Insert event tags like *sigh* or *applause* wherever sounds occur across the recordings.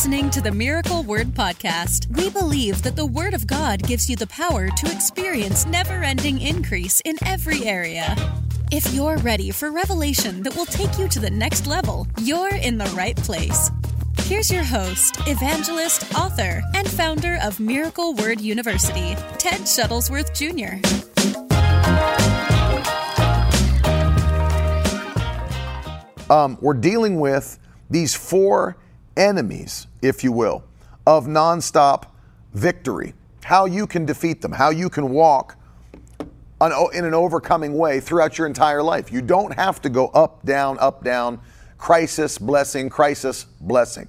listening to the Miracle Word Podcast. We believe that the Word of God gives you the power to experience never ending increase in every area. If you're ready for revelation that will take you to the next level, you're in the right place. Here's your host, evangelist, author, and founder of Miracle Word University, Ted Shuttlesworth Jr. Um, we're dealing with these four enemies, if you will, of nonstop victory. How you can defeat them, how you can walk in an overcoming way throughout your entire life. You don't have to go up, down, up, down, crisis, blessing, crisis, blessing.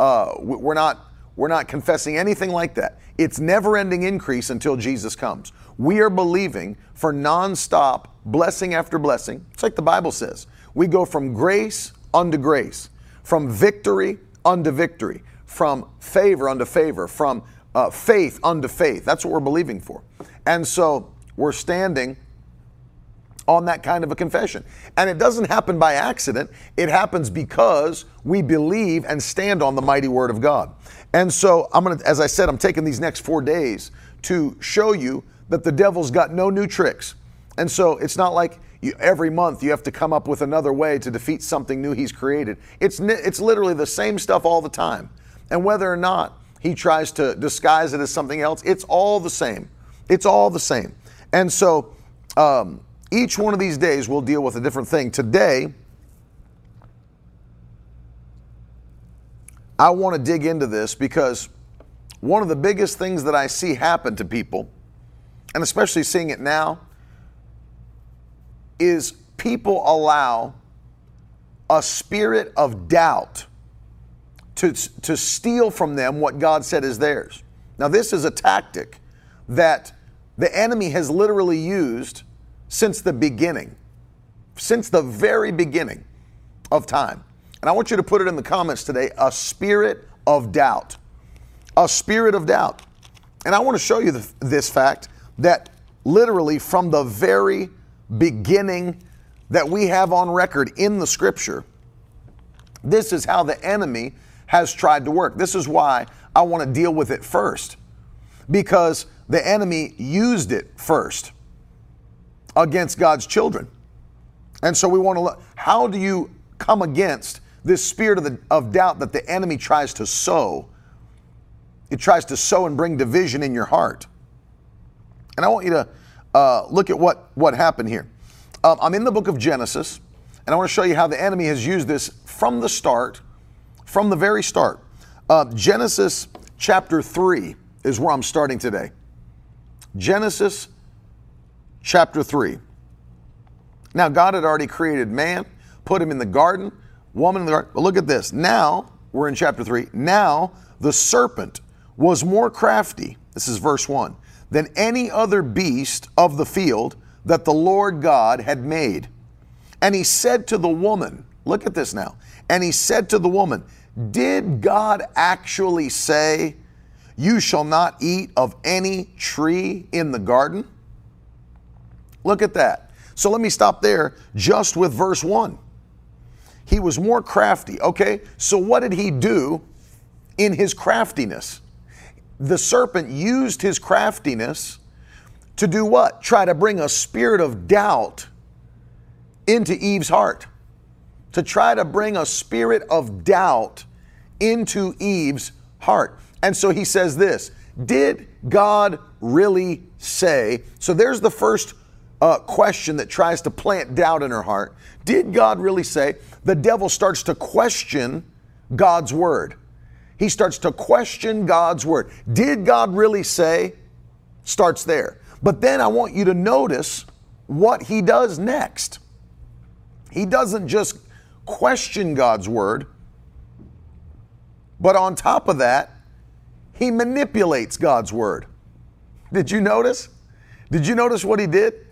Uh, we're not we're not confessing anything like that. It's never ending increase until Jesus comes. We are believing for nonstop blessing after blessing. It's like the Bible says. We go from grace unto grace, from victory unto victory, from favor unto favor, from uh, faith unto faith. That's what we're believing for. And so we're standing on that kind of a confession. And it doesn't happen by accident, it happens because we believe and stand on the mighty word of God. And so I'm going to, as I said, I'm taking these next four days to show you that the devil's got no new tricks. And so it's not like you, every month you have to come up with another way to defeat something new he's created. It's, it's literally the same stuff all the time. And whether or not he tries to disguise it as something else, it's all the same. It's all the same. And so um, each one of these days we'll deal with a different thing. Today, I want to dig into this because one of the biggest things that I see happen to people, and especially seeing it now, is people allow a spirit of doubt to, to steal from them what God said is theirs. Now, this is a tactic that the enemy has literally used since the beginning, since the very beginning of time. And I want you to put it in the comments today a spirit of doubt. A spirit of doubt. And I want to show you this fact that literally from the very beginning that we have on record in the scripture, this is how the enemy has tried to work. This is why I want to deal with it first, because the enemy used it first against God's children. And so we want to look how do you come against this spirit of, the, of doubt that the enemy tries to sow? It tries to sow and bring division in your heart. And I want you to uh, look at what, what happened here. Um, I'm in the book of Genesis, and I want to show you how the enemy has used this from the start, from the very start. Uh, Genesis chapter 3 is where I'm starting today. Genesis chapter 3. Now, God had already created man, put him in the garden, woman in the garden. But look at this. Now, we're in chapter 3. Now, the serpent was more crafty. This is verse 1 than any other beast of the field that the Lord God had made. And he said to the woman, Look at this now. And he said to the woman, Did God actually say, You shall not eat of any tree in the garden? Look at that. So let me stop there just with verse 1. He was more crafty. Okay, so what did he do in his craftiness? The serpent used his craftiness to do what? Try to bring a spirit of doubt into Eve's heart. To try to bring a spirit of doubt into Eve's heart. And so he says this Did God really say? So there's the first uh, question that tries to plant doubt in her heart. Did God really say? The devil starts to question God's word he starts to question God's word. Did God really say? Starts there. But then I want you to notice what he does next. He doesn't just question God's word, but on top of that, he manipulates God's word. Did you notice? Did you notice what he did?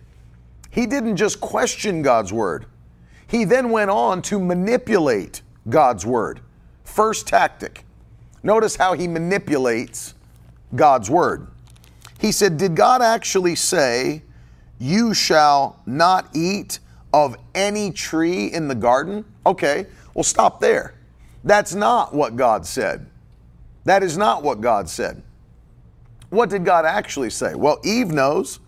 He didn't just question God's word, he then went on to manipulate God's word. First tactic. Notice how he manipulates God's word. He said, Did God actually say, You shall not eat of any tree in the garden? Okay, well, stop there. That's not what God said. That is not what God said. What did God actually say? Well, Eve knows,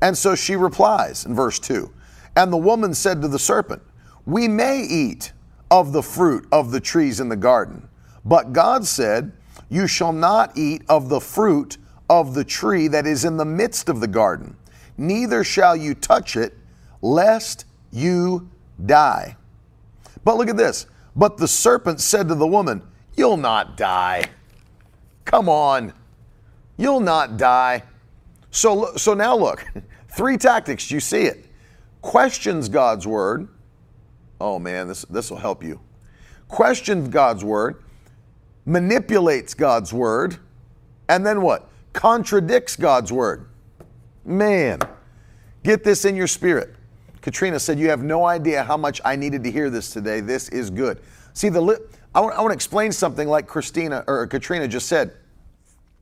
and so she replies in verse 2 And the woman said to the serpent, We may eat of the fruit of the trees in the garden, but God said, You shall not eat of the fruit of the tree that is in the midst of the garden, neither shall you touch it, lest you die. But look at this. But the serpent said to the woman, You'll not die. Come on. You'll not die. So, so now look, *laughs* three tactics. You see it. Questions God's word. Oh man, this, this will help you. Questions God's word, manipulates God's word, and then what? Contradicts God's word. Man, get this in your spirit. Katrina said, You have no idea how much I needed to hear this today. This is good. See, the li- I, want, I want to explain something like Christina or Katrina just said,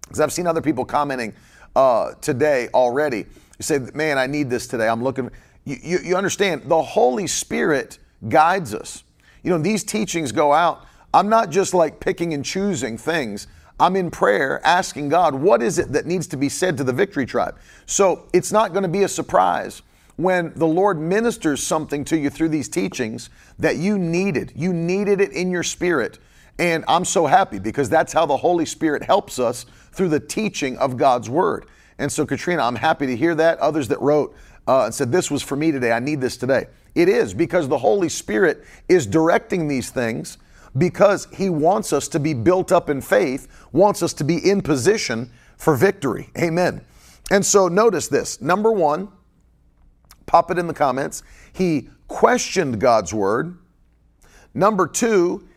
because I've seen other people commenting uh, today already. You say, Man, I need this today. I'm looking. You, you, you understand, the Holy Spirit guides us. You know, these teachings go out. I'm not just like picking and choosing things. I'm in prayer asking God, what is it that needs to be said to the victory tribe? So it's not going to be a surprise when the Lord ministers something to you through these teachings that you needed. You needed it in your spirit. And I'm so happy because that's how the Holy Spirit helps us through the teaching of God's Word. And so, Katrina, I'm happy to hear that. Others that wrote uh, and said, This was for me today. I need this today. It is because the Holy Spirit is directing these things because He wants us to be built up in faith, wants us to be in position for victory. Amen. And so, notice this. Number one, Pop it in the comments. He questioned God's word. Number two,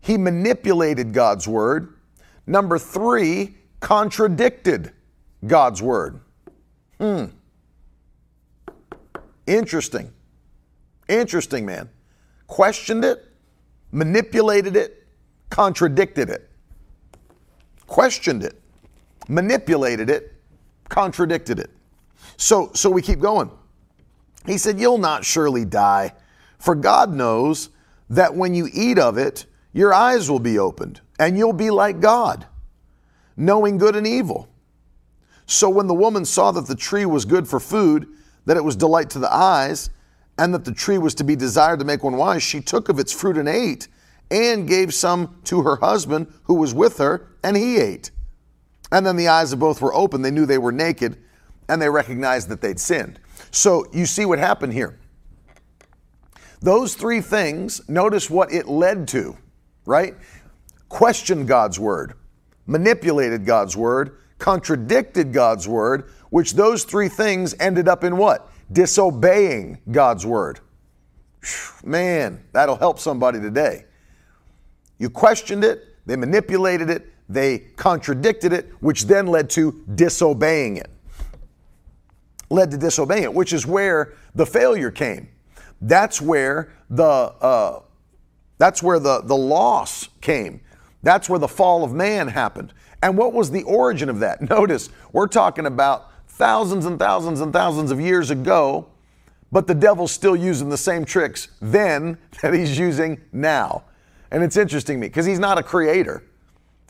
he manipulated God's word. Number three, contradicted God's word. Hmm. Interesting. Interesting, man. Questioned it, manipulated it, contradicted it. Questioned it, manipulated it, contradicted it. So, so we keep going. He said, You'll not surely die, for God knows that when you eat of it, your eyes will be opened, and you'll be like God, knowing good and evil. So when the woman saw that the tree was good for food, that it was delight to the eyes, and that the tree was to be desired to make one wise, she took of its fruit and ate, and gave some to her husband who was with her, and he ate. And then the eyes of both were open. They knew they were naked, and they recognized that they'd sinned. So you see what happened here. Those three things, notice what it led to, right? Questioned God's word, manipulated God's word, contradicted God's word, which those three things ended up in what? Disobeying God's word. Man, that'll help somebody today. You questioned it, they manipulated it, they contradicted it, which then led to disobeying it led to disobeying it, which is where the failure came. That's where the uh, that's where the, the loss came. That's where the fall of man happened. And what was the origin of that? *laughs* Notice, we're talking about thousands and thousands and thousands of years ago, but the devil's still using the same tricks then *laughs* that he's using now. And it's interesting me because he's not a creator.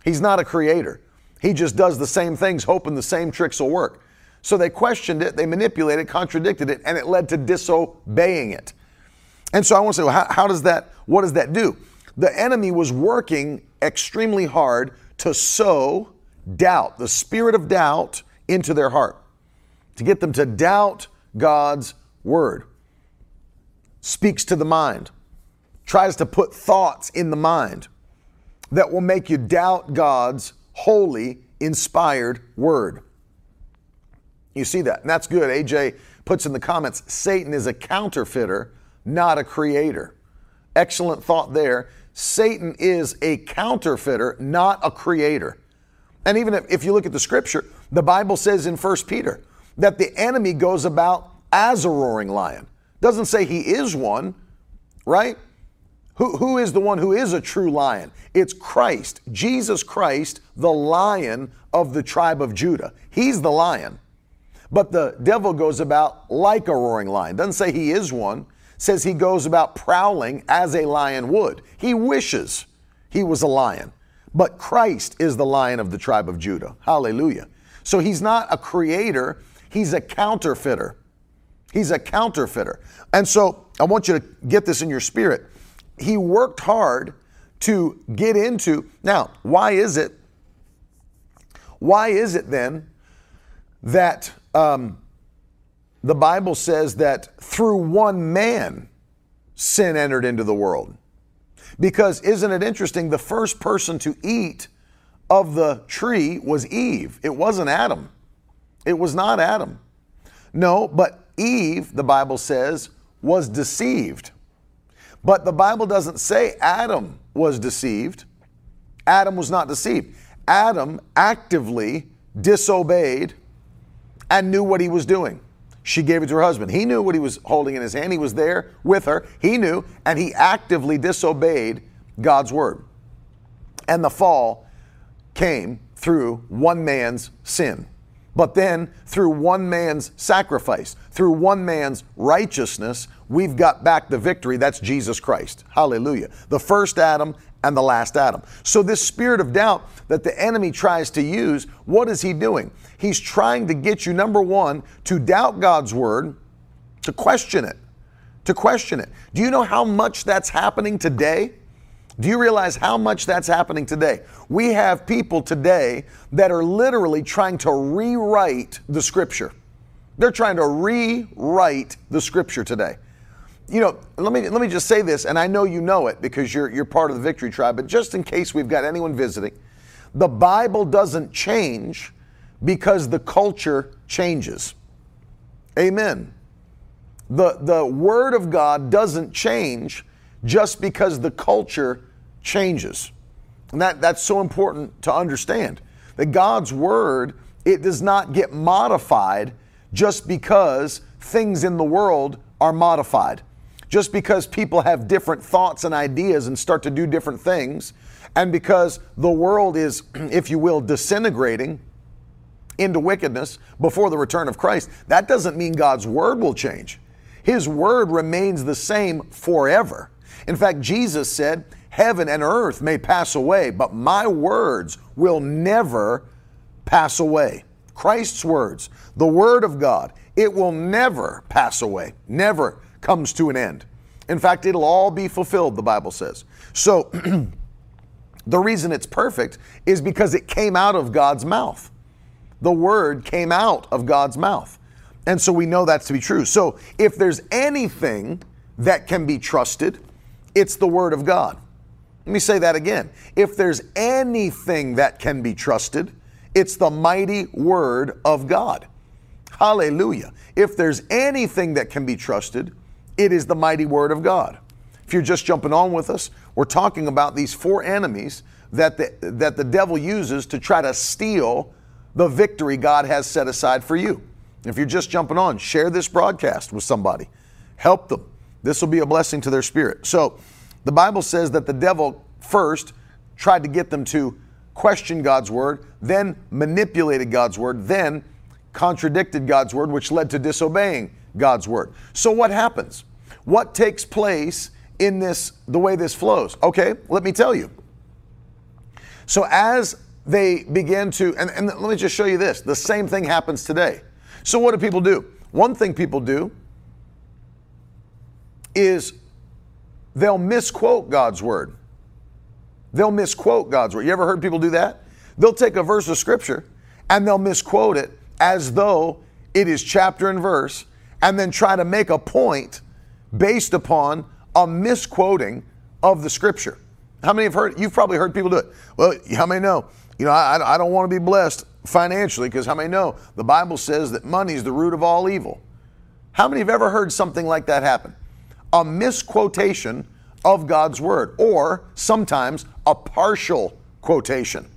He's not a creator. He just does the same things, hoping the same tricks will work. So they questioned it, they manipulated, it, contradicted it, and it led to disobeying it. And so I want to say, well, how, how does that, what does that do? The enemy was working extremely hard to sow doubt, the spirit of doubt, into their heart, to get them to doubt God's word. Speaks to the mind, tries to put thoughts in the mind that will make you doubt God's holy, inspired word. You see that, and that's good. AJ puts in the comments Satan is a counterfeiter, not a creator. Excellent thought there. Satan is a counterfeiter, not a creator. And even if, if you look at the scripture, the Bible says in 1 Peter that the enemy goes about as a roaring lion. Doesn't say he is one, right? Who, who is the one who is a true lion? It's Christ, Jesus Christ, the lion of the tribe of Judah. He's the lion. But the devil goes about like a roaring lion. Doesn't say he is one, says he goes about prowling as a lion would. He wishes he was a lion, but Christ is the lion of the tribe of Judah. Hallelujah. So he's not a creator, he's a counterfeiter. He's a counterfeiter. And so I want you to get this in your spirit. He worked hard to get into. Now, why is it? Why is it then that um, the Bible says that through one man sin entered into the world? Because isn't it interesting? The first person to eat of the tree was Eve. It wasn't Adam. It was not Adam. No, but Eve, the Bible says, was deceived. But the Bible doesn't say Adam was deceived. Adam was not deceived. Adam actively disobeyed and knew what he was doing. She gave it to her husband. He knew what he was holding in his hand. He was there with her. He knew, and he actively disobeyed God's word. And the fall came through one man's sin. But then, through one man's sacrifice, through one man's righteousness, we've got back the victory. That's Jesus Christ. Hallelujah. The first Adam and the last Adam. So, this spirit of doubt that the enemy tries to use, what is he doing? He's trying to get you, number one, to doubt God's word, to question it. To question it. Do you know how much that's happening today? Do you realize how much that's happening today? We have people today that are literally trying to rewrite the scripture. They're trying to rewrite the scripture today you know, let me let me just say this, and I know you know it because you're you're part of the Victory Tribe, but just in case we've got anyone visiting, the Bible doesn't change because the culture changes. Amen. The the word of God doesn't change just because the culture changes. And that, that's so important to understand. That God's word, it does not get modified just because things in the world are modified just because people have different thoughts and ideas and start to do different things, and because the world is, *clears throat* if you will, disintegrating into wickedness before the return of Christ, that doesn't mean God's word will change. His word remains the same forever. In fact, Jesus said, Heaven and earth may pass away, but my words will never pass away. Christ's words, the word of God, it will never pass away. Never comes to an end. In fact, it'll all be fulfilled, the Bible says. So, *clears throat* the reason it's perfect is because it came out of God's mouth. The word came out of God's mouth. And so we know that's to be true. So, if there's anything that can be trusted, it's the word of God. Let me say that again. If there's anything that can be trusted, it's the mighty word of God. Hallelujah. If there's anything that can be trusted, it is the mighty word of God. If you're just jumping on with us, we're talking about these four enemies that the, that the devil uses to try to steal the victory God has set aside for you. If you're just jumping on, share this broadcast with somebody. Help them. This will be a blessing to their spirit. So, the Bible says that the devil first tried to get them to question God's word, then manipulated God's word, then contradicted God's word, which led to disobeying God's word. So what happens? What takes place in this, the way this flows? Okay, let me tell you. So as they begin to, and, and let me just show you this the same thing happens today. So what do people do? One thing people do is they'll misquote God's word. They'll misquote God's word. You ever heard people do that? They'll take a verse of scripture and they'll misquote it as though it is chapter and verse and then try to make a point based upon a misquoting of the scripture. How many have heard? You've probably heard people do it. Well, how many know? You know, I, I don't want to be blessed financially because how many know the Bible says that money is the root of all evil? How many have ever heard something like that happen? A misquotation of God's word, or sometimes a partial quotation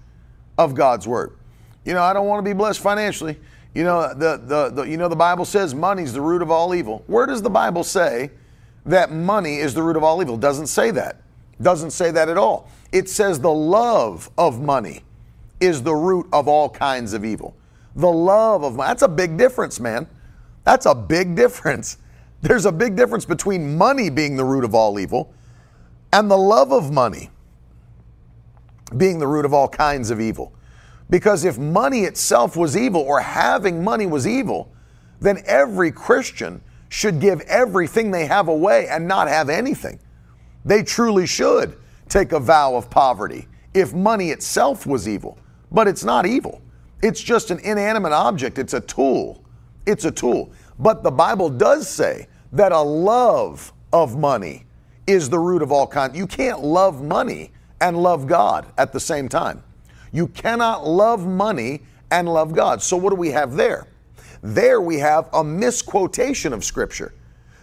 of God's word. You know, I don't want to be blessed financially. You know, the, the, the, you know, the Bible says money's the root of all evil. Where does the Bible say that money is the root of all evil? Doesn't say that. Doesn't say that at all. It says the love of money is the root of all kinds of evil. The love of money. That's a big difference, man. That's a big difference. There's a big difference between money being the root of all evil and the love of money. being the root of all kinds of evil. Because if money itself was evil or having money was evil, then every Christian should give everything they have away and not have anything. They truly should take a vow of poverty if money itself was evil. But it's not evil, it's just an inanimate object, it's a tool. It's a tool. But the Bible does say that a love of money is the root of all kinds. You can't love money and love God at the same time. You cannot love money and love God. So, what do we have there? There we have a misquotation of Scripture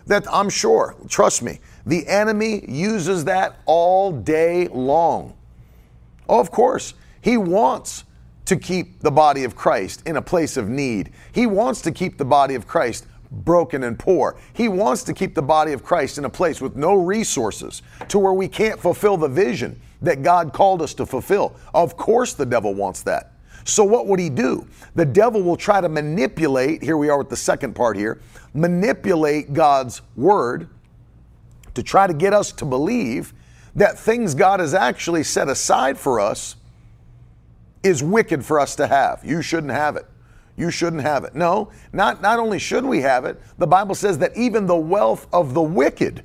that I'm sure, trust me, the enemy uses that all day long. Oh, of course, he wants to keep the body of Christ in a place of need. He wants to keep the body of Christ broken and poor. He wants to keep the body of Christ in a place with no resources to where we can't fulfill the vision that God called us to fulfill. Of course, the devil wants that. So, what would he do? The devil will try to manipulate, here we are with the second part here, manipulate God's word to try to get us to believe that things God has actually set aside for us is wicked for us to have. You shouldn't have it. You shouldn't have it. No, not, not only should we have it, the Bible says that even the wealth of the wicked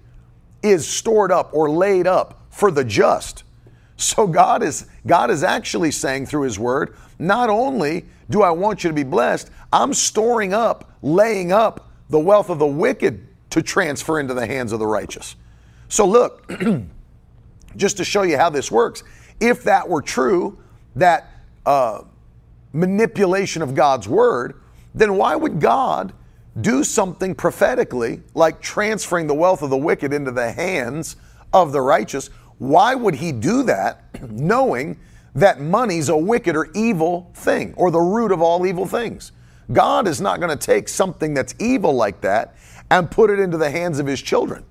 is stored up or laid up for the just. So God is God is actually saying through his word, not only do I want you to be blessed, I'm storing up, laying up the wealth of the wicked to transfer into the hands of the righteous. So look, *clears throat* just to show you how this works, if that were true, that uh, manipulation of God's word, then why would God do something prophetically like transferring the wealth of the wicked into the hands of the righteous? Why would he do that *clears throat* knowing that money's a wicked or evil thing or the root of all evil things? God is not going to take something that's evil like that and put it into the hands of his children.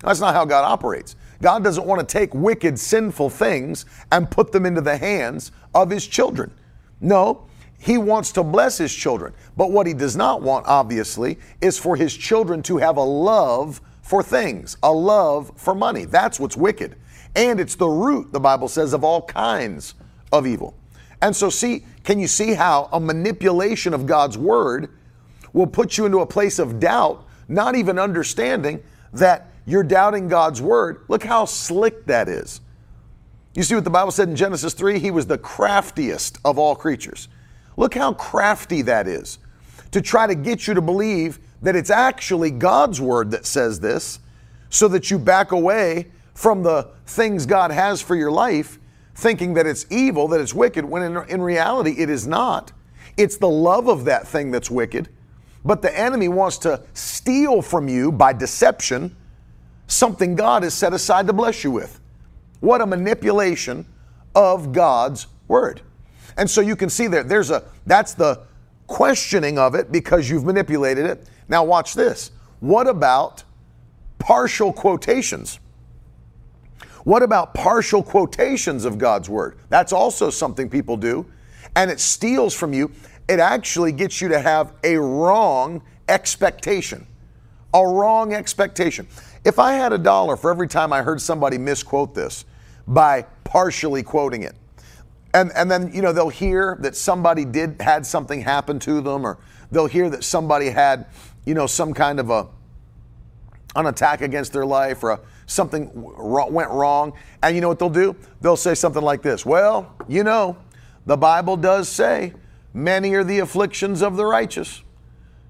That's not how God operates. God doesn't want to take wicked, sinful things and put them into the hands of his children. No, he wants to bless his children. But what he does not want, obviously, is for his children to have a love for things, a love for money. That's what's wicked. And it's the root, the Bible says, of all kinds of evil. And so, see, can you see how a manipulation of God's word will put you into a place of doubt, not even understanding that you're doubting God's word? Look how slick that is. You see what the Bible said in Genesis 3? He was the craftiest of all creatures. Look how crafty that is to try to get you to believe that it's actually God's word that says this so that you back away from the things God has for your life, thinking that it's evil, that it's wicked, when in, in reality it is not. It's the love of that thing that's wicked. But the enemy wants to steal from you by deception something God has set aside to bless you with. What a manipulation of God's word. And so you can see there, there's a, that's the questioning of it because you've manipulated it. Now, watch this. What about partial quotations? What about partial quotations of God's word? That's also something people do, and it steals from you. It actually gets you to have a wrong expectation. A wrong expectation. If I had a dollar for every time I heard somebody misquote this by partially quoting it, and, and then you know they'll hear that somebody did had something happen to them, or they'll hear that somebody had you know some kind of a an attack against their life or a, something went wrong, and you know what they'll do? They'll say something like this: "Well, you know, the Bible does say many are the afflictions of the righteous."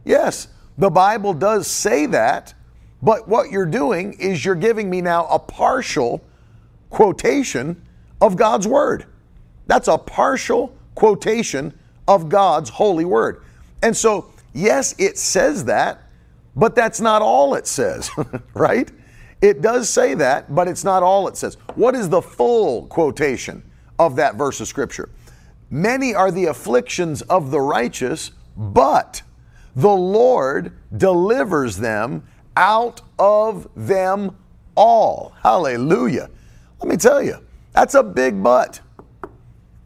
Yes, the Bible does say that, but what you're doing is you're giving me now a partial quotation of God's word. That's a partial quotation of God's holy word. And so, yes, it says that, but that's not all it says, *laughs* right? It does say that, but it's not all it says. What is the full quotation of that verse of scripture? Many are the afflictions of the righteous, but the Lord delivers them out of them all. Hallelujah. Let me tell you, that's a big but.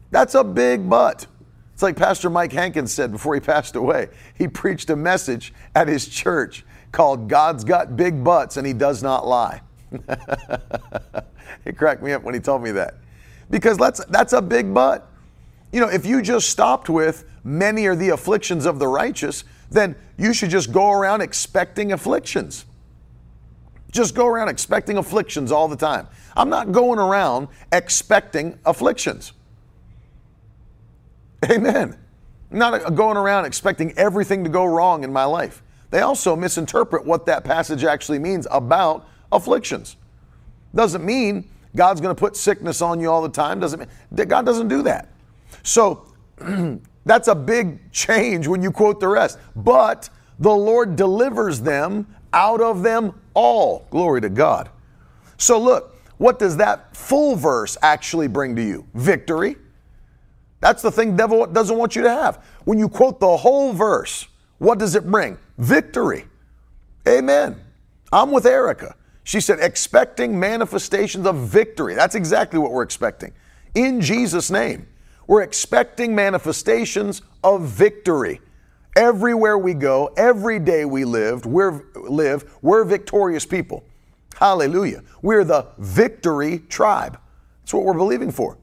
That's a big but. It's like Pastor Mike Hankins said before he passed away. He preached a message at his church called God's Got Big Butts and He Does Not Lie. *laughs* it cracked me up when he told me that. Because that's, that's a big but. You know, if you just stopped with many are the afflictions of the righteous, then you should just go around expecting afflictions. Just go around expecting afflictions all the time. I'm not going around expecting afflictions. Amen. I'm not going around expecting everything to go wrong in my life. They also misinterpret what that passage actually means about afflictions. Doesn't mean God's going to put sickness on you all the time. Doesn't mean God doesn't do that. So *clears throat* that's a big change when you quote the rest. But the Lord delivers them out of them all. Glory to God. So look, what does that full verse actually bring to you? Victory. That's the thing devil doesn't want you to have. When you quote the whole verse, what does it bring? Victory. Amen. I'm with Erica. She said, expecting manifestations of victory. That's exactly what we're expecting. In Jesus' name, we're expecting manifestations of victory. Everywhere we go, every day we live, we're, live, we're victorious people. Hallelujah. We're the victory tribe. That's what we're believing for.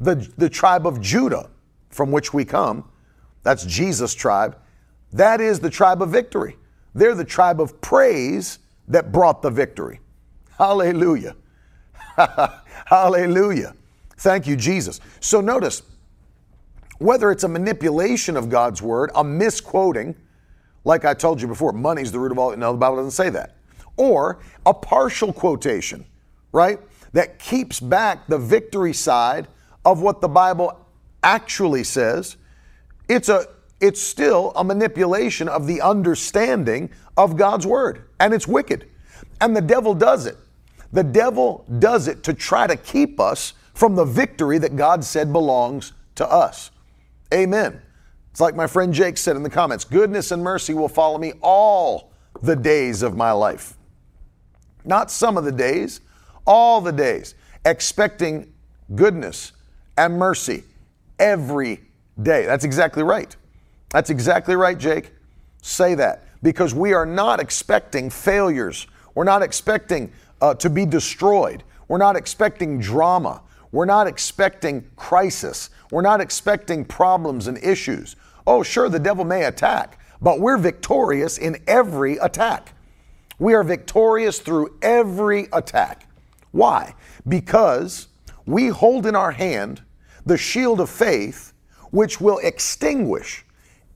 The, the tribe of Judah, from which we come, that's Jesus' tribe, that is the tribe of victory. They're the tribe of praise that brought the victory. Hallelujah. *laughs* Hallelujah. Thank you, Jesus. So notice, whether it's a manipulation of God's word, a misquoting, like I told you before, money's the root of all. No, the Bible doesn't say that. Or a partial quotation, right? That keeps back the victory side of what the Bible actually says. It's a it's still a manipulation of the understanding of God's word, and it's wicked. And the devil does it. The devil does it to try to keep us from the victory that God said belongs to us. Amen. It's like my friend Jake said in the comments goodness and mercy will follow me all the days of my life. Not some of the days, all the days, expecting goodness and mercy every day. That's exactly right. That's exactly right, Jake. Say that because we are not expecting failures. We're not expecting uh, to be destroyed. We're not expecting drama. We're not expecting crisis. We're not expecting problems and issues. Oh, sure, the devil may attack, but we're victorious in every attack. We are victorious through every attack. Why? Because we hold in our hand the shield of faith, which will extinguish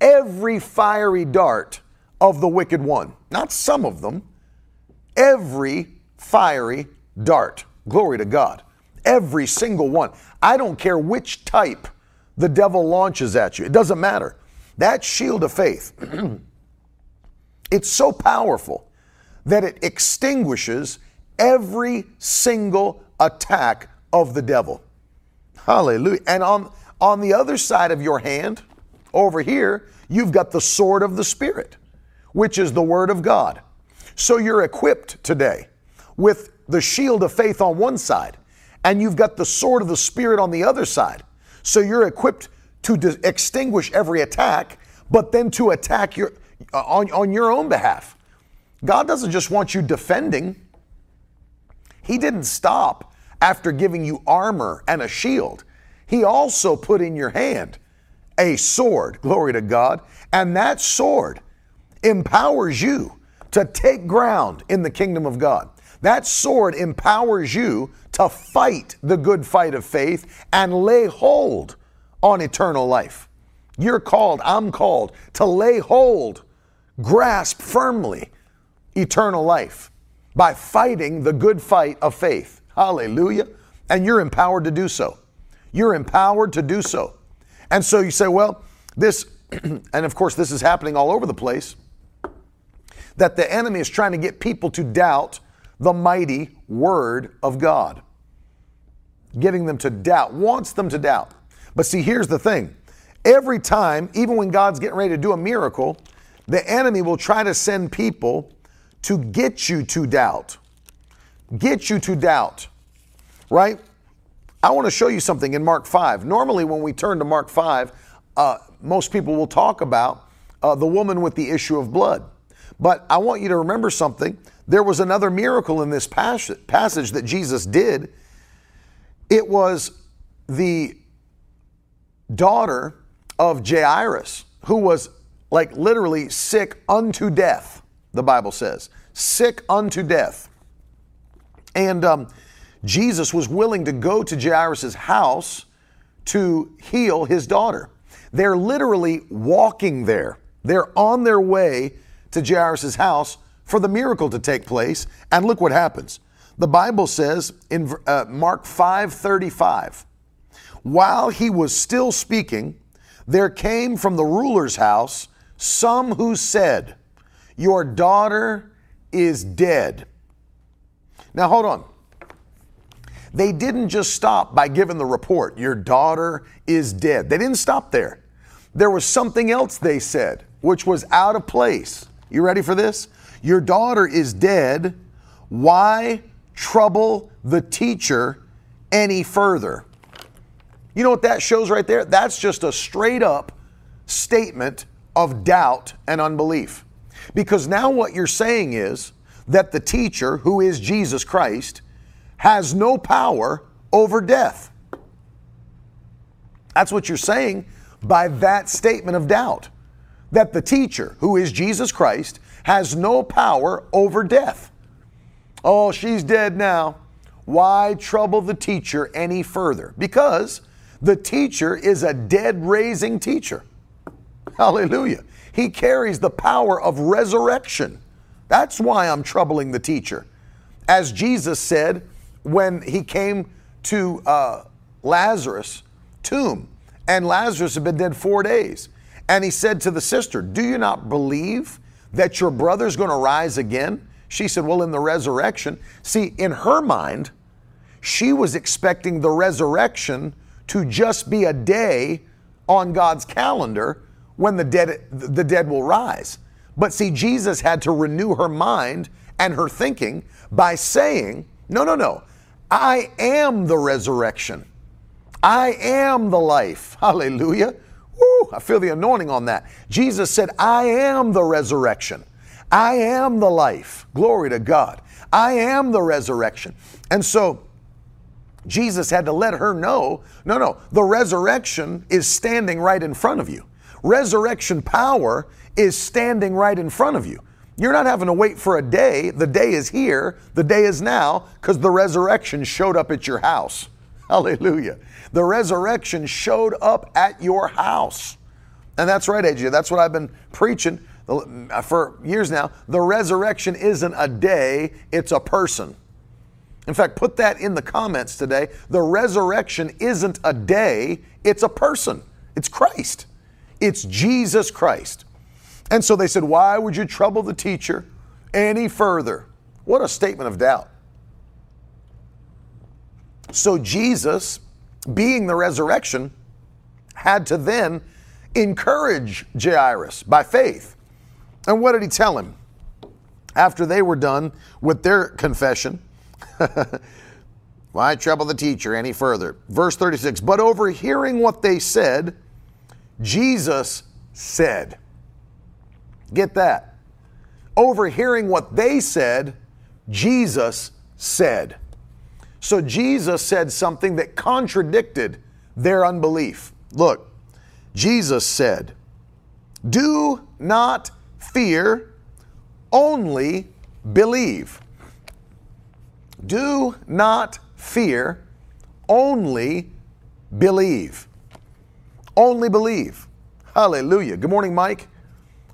every fiery dart of the wicked one. Not some of them, every fiery dart. Glory to God. Every single one. I don't care which type the devil launches at you, it doesn't matter. That shield of faith, *clears throat* it's so powerful that it extinguishes every single attack of the devil. Hallelujah. And on, on the other side of your hand, over here, you've got the sword of the Spirit, which is the Word of God. So you're equipped today with the shield of faith on one side and you've got the sword of the Spirit on the other side. So you're equipped to extinguish every attack, but then to attack your, uh, on, on your own behalf. God doesn't just want you defending, He didn't stop after giving you armor and a shield. He also put in your hand a sword, glory to God, and that sword empowers you to take ground in the kingdom of God. That sword empowers you to fight the good fight of faith and lay hold on eternal life. You're called, I'm called to lay hold, grasp firmly eternal life by fighting the good fight of faith. Hallelujah. And you're empowered to do so. You're empowered to do so. And so you say, well, this, *clears throat* and of course, this is happening all over the place, that the enemy is trying to get people to doubt the mighty Word of God. Getting them to doubt, wants them to doubt. But see, here's the thing every time, even when God's getting ready to do a miracle, the enemy will try to send people to get you to doubt. Get you to doubt, right? I want to show you something in Mark 5. Normally, when we turn to Mark 5, uh, most people will talk about uh, the woman with the issue of blood. But I want you to remember something there was another miracle in this passage that Jesus did. It was the daughter of Jairus, who was like literally sick unto death, the Bible says, sick unto death. And um, Jesus was willing to go to Jairus' house to heal his daughter. They're literally walking there. They're on their way to Jairus' house for the miracle to take place. And look what happens. The Bible says in uh, Mark 5:35, while he was still speaking, there came from the ruler's house some who said, "Your daughter is dead." Now hold on. They didn't just stop by giving the report, Your daughter is dead. They didn't stop there. There was something else they said, which was out of place. You ready for this? Your daughter is dead. Why trouble the teacher any further? You know what that shows right there? That's just a straight up statement of doubt and unbelief. Because now what you're saying is that the teacher, who is Jesus Christ, has no power over death. That's what you're saying by that statement of doubt. That the teacher, who is Jesus Christ, has no power over death. Oh, she's dead now. Why trouble the teacher any further? Because the teacher is a dead raising teacher. Hallelujah. He carries the power of resurrection. That's why I'm troubling the teacher. As Jesus said, when he came to uh, Lazarus' tomb, and Lazarus had been dead four days. And he said to the sister, Do you not believe that your brother's going to rise again? She said, Well, in the resurrection. See, in her mind, she was expecting the resurrection to just be a day on God's calendar when the dead, the dead will rise. But see, Jesus had to renew her mind and her thinking by saying, No, no, no. I am the resurrection. I am the life. Hallelujah. Woo, I feel the anointing on that. Jesus said, I am the resurrection. I am the life. Glory to God. I am the resurrection. And so Jesus had to let her know no, no, the resurrection is standing right in front of you. Resurrection power is standing right in front of you. You're not having to wait for a day. The day is here. The day is now because the resurrection showed up at your house. *laughs* Hallelujah. The resurrection showed up at your house. And that's right, AJ. That's what I've been preaching mm, uh, for years now. The resurrection isn't a day, it's a person. In fact, put that in the comments today. The resurrection isn't a day, it's a person. It's Christ. It's Jesus Christ. And so they said, Why would you trouble the teacher any further? What a statement of doubt. So Jesus, being the resurrection, had to then encourage Jairus by faith. And what did he tell him? After they were done with their confession, *laughs* why trouble the teacher any further? Verse 36 But overhearing what they said, Jesus said, Get that. Overhearing what they said, Jesus said. So Jesus said something that contradicted their unbelief. Look, Jesus said, Do not fear, only believe. Do not fear, only believe. Only believe. Hallelujah. Good morning, Mike.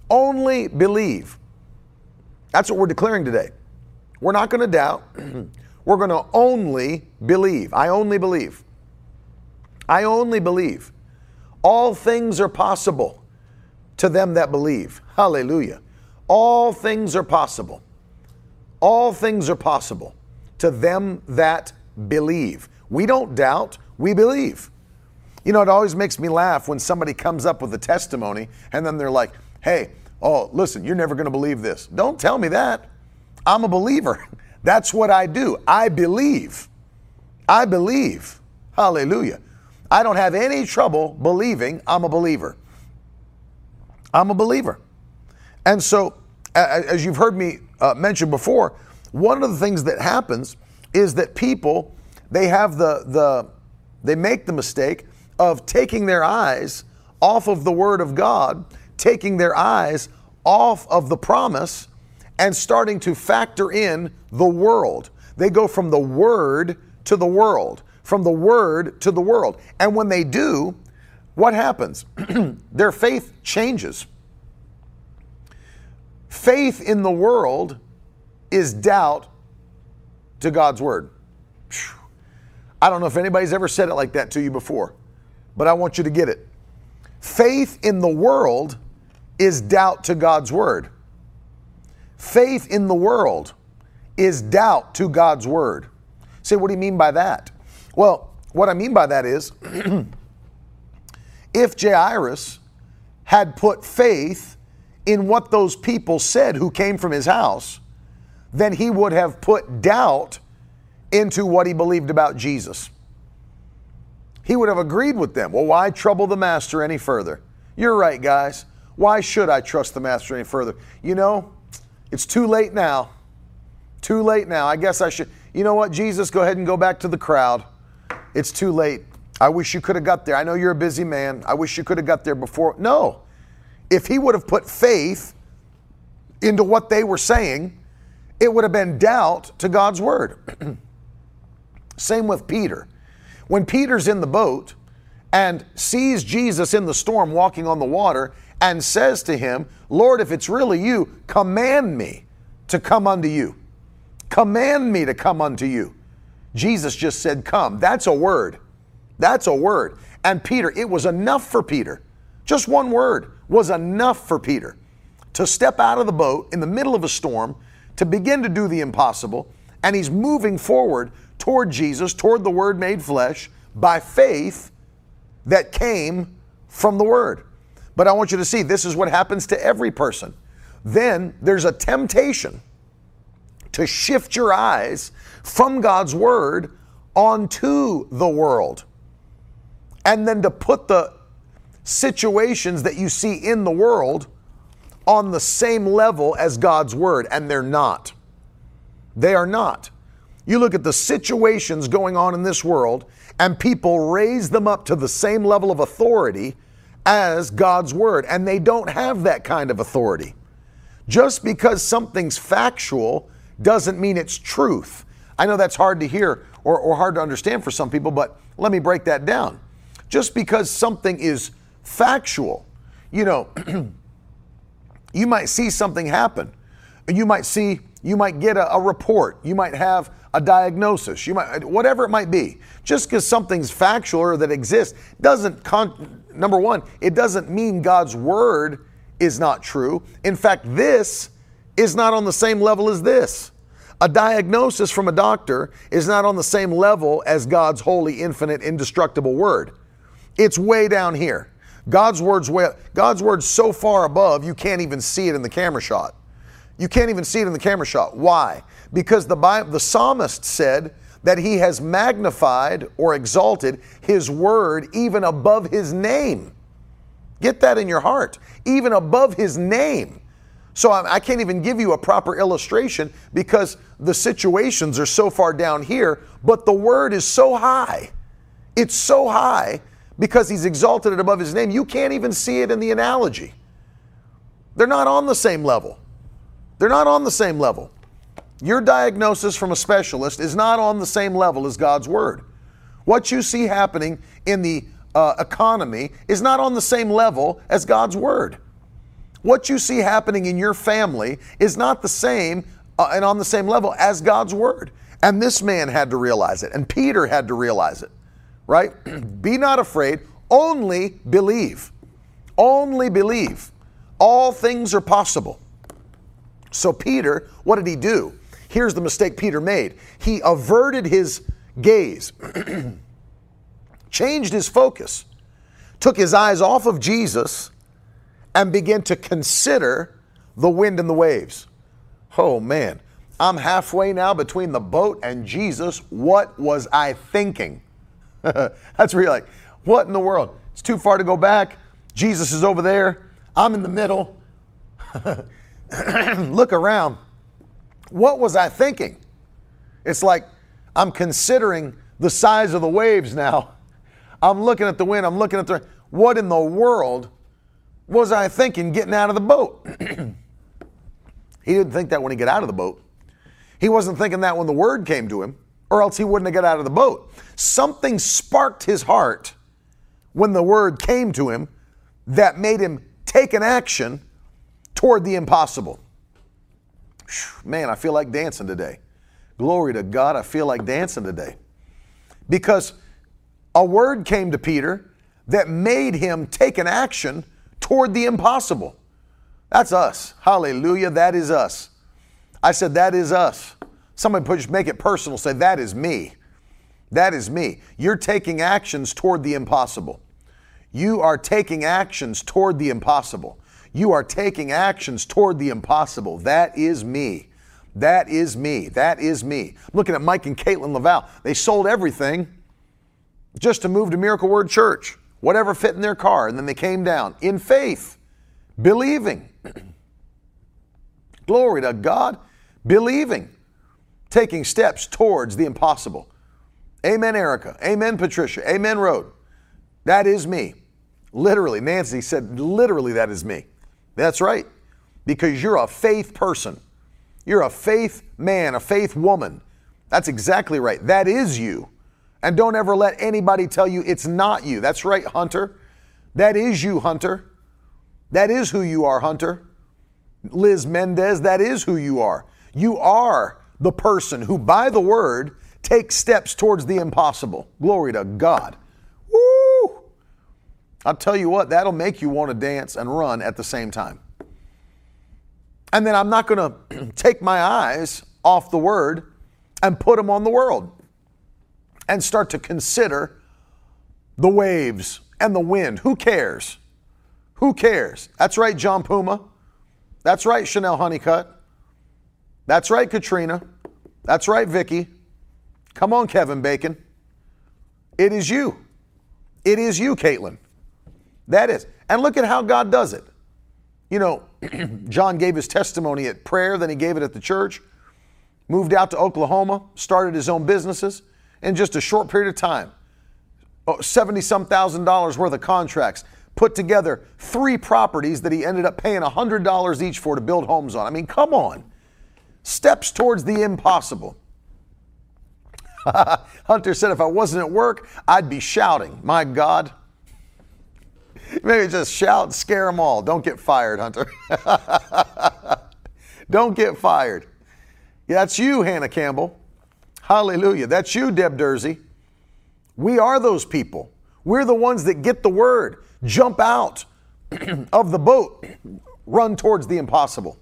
Only believe. That's what we're declaring today. We're not going to doubt. *clears throat* we're going to only believe. I only believe. I only believe. All things are possible to them that believe. Hallelujah. All things are possible. All things are possible to them that believe. We don't doubt, we believe. You know, it always makes me laugh when somebody comes up with a testimony and then they're like, hey, oh, listen, you're never going to believe this. Don't tell me that. I'm a believer. *laughs* That's what I do. I believe. I believe. Hallelujah. I don't have any trouble believing I'm a believer. I'm a believer. And so, as you've heard me uh, mention before, one of the things that happens is that people they have the the they make the mistake of taking their eyes off of the Word of God, taking their eyes off of the promise, and starting to factor in the world. They go from the Word to the world, from the Word to the world. And when they do, what happens? *clears throat* their faith changes. Faith in the world is doubt to God's Word. I don't know if anybody's ever said it like that to you before, but I want you to get it. Faith in the world is doubt to God's word. Faith in the world is doubt to God's word. Say, what do you mean by that? Well, what I mean by that is *clears throat* if Jairus had put faith in what those people said who came from his house, then he would have put doubt into what he believed about Jesus. He would have agreed with them. Well, why trouble the master any further? You're right, guys. Why should I trust the master any further? You know, it's too late now. Too late now. I guess I should. You know what, Jesus, go ahead and go back to the crowd. It's too late. I wish you could have got there. I know you're a busy man. I wish you could have got there before. No. If he would have put faith into what they were saying, it would have been doubt to God's word. *clears throat* Same with Peter. When Peter's in the boat and sees Jesus in the storm walking on the water and says to him, Lord, if it's really you, command me to come unto you. Command me to come unto you. Jesus just said, Come. That's a word. That's a word. And Peter, it was enough for Peter. Just one word was enough for Peter to step out of the boat in the middle of a storm, to begin to do the impossible, and he's moving forward toward Jesus, toward the Word made flesh, by faith that came from the Word. But I want you to see this is what happens to every person. Then there's a temptation to shift your eyes from God's Word onto the world. And then to put the situations that you see in the world on the same level as God's Word, and they're not. They are not. You look at the situations going on in this world, and people raise them up to the same level of authority as God's Word, and they don't have that kind of authority. Just because something's factual doesn't mean it's truth. I know that's hard to hear or, or hard to understand for some people, but let me break that down. Just because something is factual, you know, *clears throat* you might see something happen. You might see, you might get a, a report, you might have a diagnosis, you might whatever it might be. Just because something's factual or that exists doesn't con- number 1, it doesn't mean God's word is not true. In fact, this is not on the same level as this. A diagnosis from a doctor is not on the same level as God's holy, infinite, indestructible word. It's way down here. God's word's way God's word's so far above you can't even see it in the camera shot. You can't even see it in the camera shot. Why? Because the, the psalmist said that he has magnified or exalted his word even above his name. Get that in your heart. Even above his name. So I can't even give you a proper illustration because the situations are so far down here, but the word is so high. It's so high because he's exalted it above his name. You can't even see it in the analogy. They're not on the same level. They're not on the same level. Your diagnosis from a specialist is not on the same level as God's Word. What you see happening in the uh, economy is not on the same level as God's Word. What you see happening in your family is not the same uh, and on the same level as God's Word. And this man had to realize it, and Peter had to realize it, right? *clears throat* Be not afraid, only believe. Only believe. All things are possible. So, Peter, what did he do? Here's the mistake Peter made he averted his gaze, *clears throat* changed his focus, took his eyes off of Jesus, and began to consider the wind and the waves. Oh man, I'm halfway now between the boat and Jesus. What was I thinking? *laughs* That's where you're like, what in the world? It's too far to go back. Jesus is over there. I'm in the middle. *clears throat* look around. What was I thinking? It's like I'm considering the size of the waves now. I'm looking at the wind. I'm looking at the. What in the world was I thinking getting out of the boat? *clears throat* he didn't think that when he got out of the boat. He wasn't thinking that when the word came to him, or else he wouldn't have got out of the boat. Something sparked his heart when the word came to him that made him take an action toward the impossible. Man, I feel like dancing today. Glory to God, I feel like dancing today. Because a word came to Peter that made him take an action toward the impossible. That's us. Hallelujah. That is us. I said, That is us. Somebody put, just make it personal. Say, That is me. That is me. You're taking actions toward the impossible. You are taking actions toward the impossible. You are taking actions toward the impossible. That is me. That is me. That is me. Looking at Mike and Caitlin Laval. They sold everything just to move to Miracle Word Church, whatever fit in their car. And then they came down in faith, believing. *clears throat* Glory to God. Believing, taking steps towards the impossible. Amen, Erica. Amen, Patricia. Amen, Road. That is me. Literally, Nancy said, literally, that is me. That's right. Because you're a faith person. You're a faith man, a faith woman. That's exactly right. That is you. And don't ever let anybody tell you it's not you. That's right, Hunter. That is you, Hunter. That is who you are, Hunter. Liz Mendez, that is who you are. You are the person who, by the word, takes steps towards the impossible. Glory to God. I'll tell you what, that'll make you want to dance and run at the same time. And then I'm not going to *clears throat* take my eyes off the word and put them on the world and start to consider the waves and the wind. Who cares? Who cares? That's right, John Puma. That's right, Chanel Honeycutt. That's right, Katrina. That's right, Vicky. Come on, Kevin Bacon. It is you. It is you, Caitlin. That is. And look at how God does it. You know, *clears throat* John gave his testimony at prayer, then he gave it at the church, moved out to Oklahoma, started his own businesses in just a short period of time. 70 some thousand dollars worth of contracts, put together three properties that he ended up paying $100 each for to build homes on. I mean, come on. Steps towards the impossible. *laughs* Hunter said, if I wasn't at work, I'd be shouting. My God. *laughs* Maybe just shout, scare them all. Don't get fired, Hunter. *laughs* Don't get fired. Yeah, that's you, Hannah Campbell. Hallelujah. That's you, Deb Dursey. We are those people. We're the ones that get the word, jump out *clears throat* of the boat, run towards the impossible.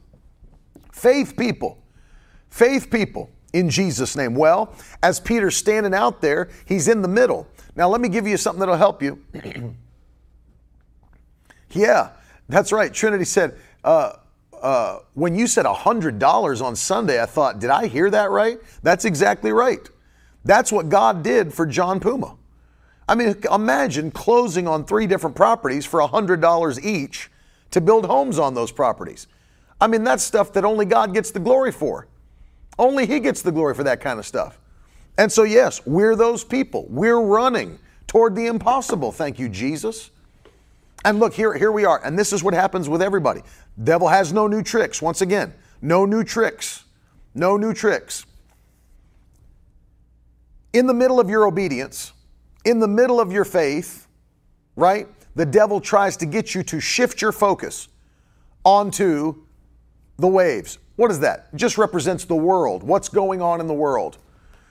Faith people. Faith people in Jesus' name. Well, as Peter's standing out there, he's in the middle. Now, let me give you something that'll help you. *clears throat* Yeah, that's right. Trinity said, uh, uh, when you said $100 on Sunday, I thought, did I hear that right? That's exactly right. That's what God did for John Puma. I mean, imagine closing on three different properties for $100 each to build homes on those properties. I mean, that's stuff that only God gets the glory for. Only He gets the glory for that kind of stuff. And so, yes, we're those people. We're running toward the impossible. Thank you, Jesus. And look, here, here we are. And this is what happens with everybody. Devil has no new tricks. Once again, no new tricks. No new tricks. In the middle of your obedience, in the middle of your faith, right? The devil tries to get you to shift your focus onto the waves. What is that? It just represents the world, what's going on in the world.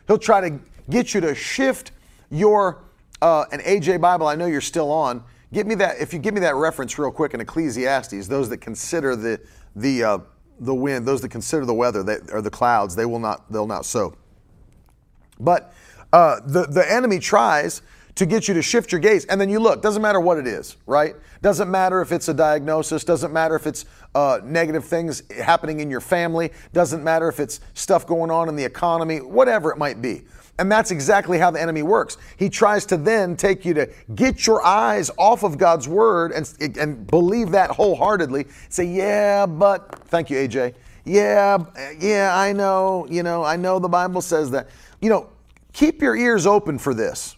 He'll try to get you to shift your, uh, an AJ Bible, I know you're still on. Give me that. If you give me that reference real quick in Ecclesiastes, those that consider the the uh, the wind, those that consider the weather, they, or the clouds, they will not they'll not sow. But uh, the the enemy tries to get you to shift your gaze, and then you look. Doesn't matter what it is, right? Doesn't matter if it's a diagnosis. Doesn't matter if it's uh, negative things happening in your family. Doesn't matter if it's stuff going on in the economy. Whatever it might be. And that's exactly how the enemy works. He tries to then take you to get your eyes off of God's word and, and believe that wholeheartedly. Say, yeah, but, thank you, AJ. Yeah, yeah, I know, you know, I know the Bible says that. You know, keep your ears open for this.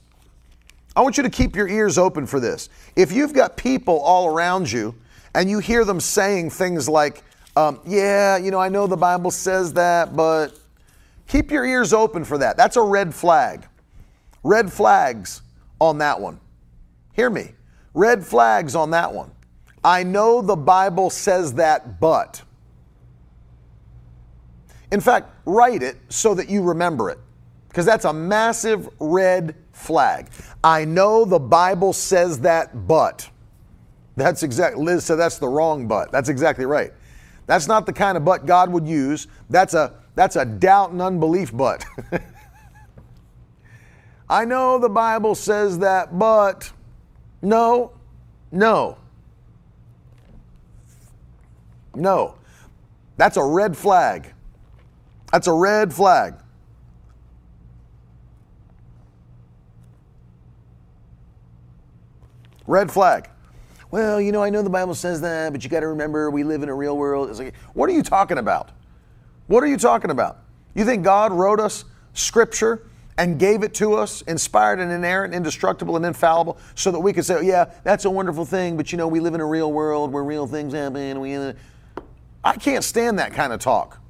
I want you to keep your ears open for this. If you've got people all around you and you hear them saying things like, um, yeah, you know, I know the Bible says that, but keep your ears open for that. That's a red flag. Red flags on that one. Hear me. Red flags on that one. I know the Bible says that, but. In fact, write it so that you remember it, because that's a massive red flag. I know the Bible says that, but. That's exactly, Liz said that's the wrong but. That's exactly right. That's not the kind of but God would use. That's a, that's a doubt and unbelief but. *laughs* I know the Bible says that, but no, no, no. That's a red flag. That's a red flag. Red flag. Well, you know, I know the Bible says that, but you got to remember we live in a real world. It's like, what are you talking about? What are you talking about? You think God wrote us scripture and gave it to us, inspired and inerrant, indestructible and infallible, so that we could say, yeah, that's a wonderful thing, but you know, we live in a real world where real things happen. We, I can't stand that kind of talk.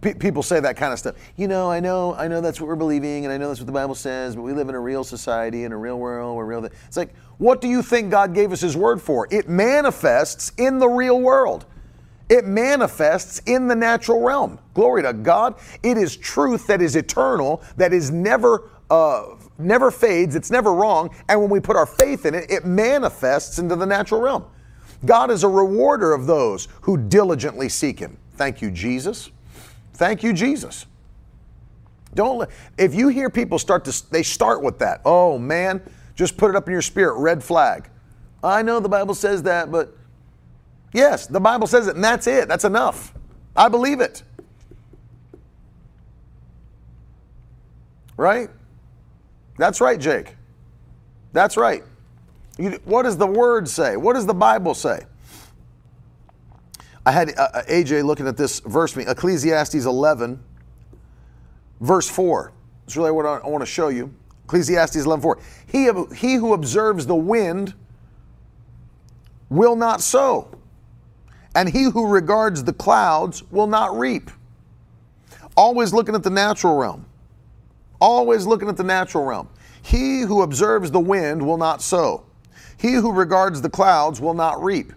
P- people say that kind of stuff. You know, I know, I know that's what we're believing, and I know that's what the Bible says, but we live in a real society, in a real world, where real. Th-. It's like, what do you think God gave us His Word for? It manifests in the real world. It manifests in the natural realm. Glory to God. It is truth that is eternal, that is never. Uh, never fades, it's never wrong, and when we put our faith in it, it manifests into the natural realm. God is a rewarder of those who diligently seek Him. Thank you, Jesus. Thank you, Jesus. Don't let, if you hear people start to they start with that. Oh man, just put it up in your spirit, red flag. I know the Bible says that, but yes, the Bible says it, and that's it. That's enough. I believe it. Right? That's right, Jake. That's right. You, what does the Word say? What does the Bible say? I had uh, uh AJ looking at this verse, me Ecclesiastes 11, verse 4. That's really what I, want to show you. Ecclesiastes 11, 4. He, he who observes the wind will not sow, and he who regards the clouds will not reap. Always looking at the natural realm. Always looking at the natural realm. He who observes the wind will not sow. He who regards the clouds will not reap.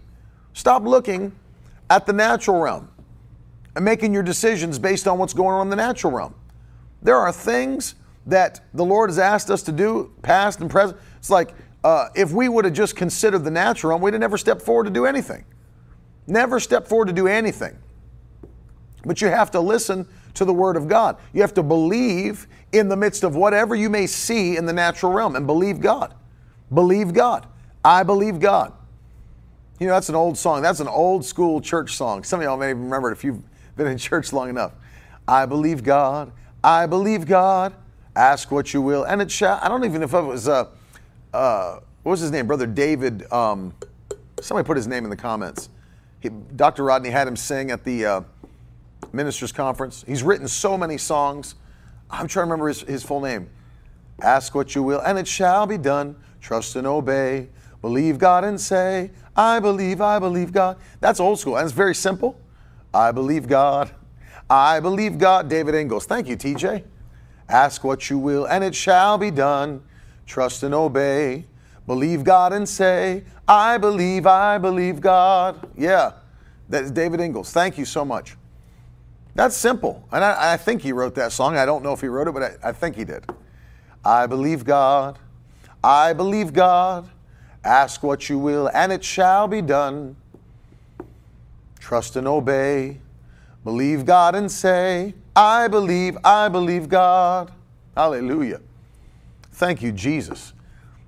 Stop looking at the natural realm and making your decisions based on what's going on in the natural realm. There are things that the Lord has asked us to do, past and present. It's like uh, if we would have just considered the natural realm, we'd have never stepped forward to do anything. Never step forward to do anything. But you have to listen to the Word of God. You have to believe in the midst of whatever you may see in the natural realm and believe God. Believe God. I believe God. You know, that's an old song. That's an old school church song. Some of y'all may even remember it if you've been in *laughs* church long enough. I believe God. I believe God. Ask what you will, and it shall. I don't even know if it was, uh, uh, what was his name? Brother David. Um, somebody put his name in the comments. He, Dr. Rodney had him sing at the uh, ministers' conference. He's written so many songs. I'm trying to remember his, his full name. Ask what you will, and it shall be done. Trust and obey. Believe God and say, I believe, I believe God. That's old school, and it's very simple. I believe God. I believe God. David Ingles. Thank you, TJ. Ask what you will, and it shall be done. Trust and obey. Believe God and say, I believe, I believe God. Yeah, that's David Ingles. Thank you so much. That's simple. And I, I, think he wrote that song. I don't know if he wrote it, but I, I think he did. I believe God. I believe God. Ask what you will, and it shall be done. Trust and obey. Believe God and say, I believe, I believe God. Hallelujah. Thank you, Jesus.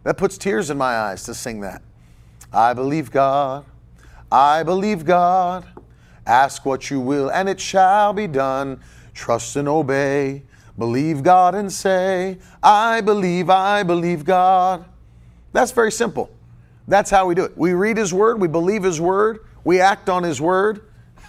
That puts tears in my eyes to sing that. I believe God. I believe God. Ask what you will, and it shall be done. Trust and obey. Believe God and say, I believe, I believe God. That's very simple. That's how we do it. We read His Word, we believe His Word, we act on His Word.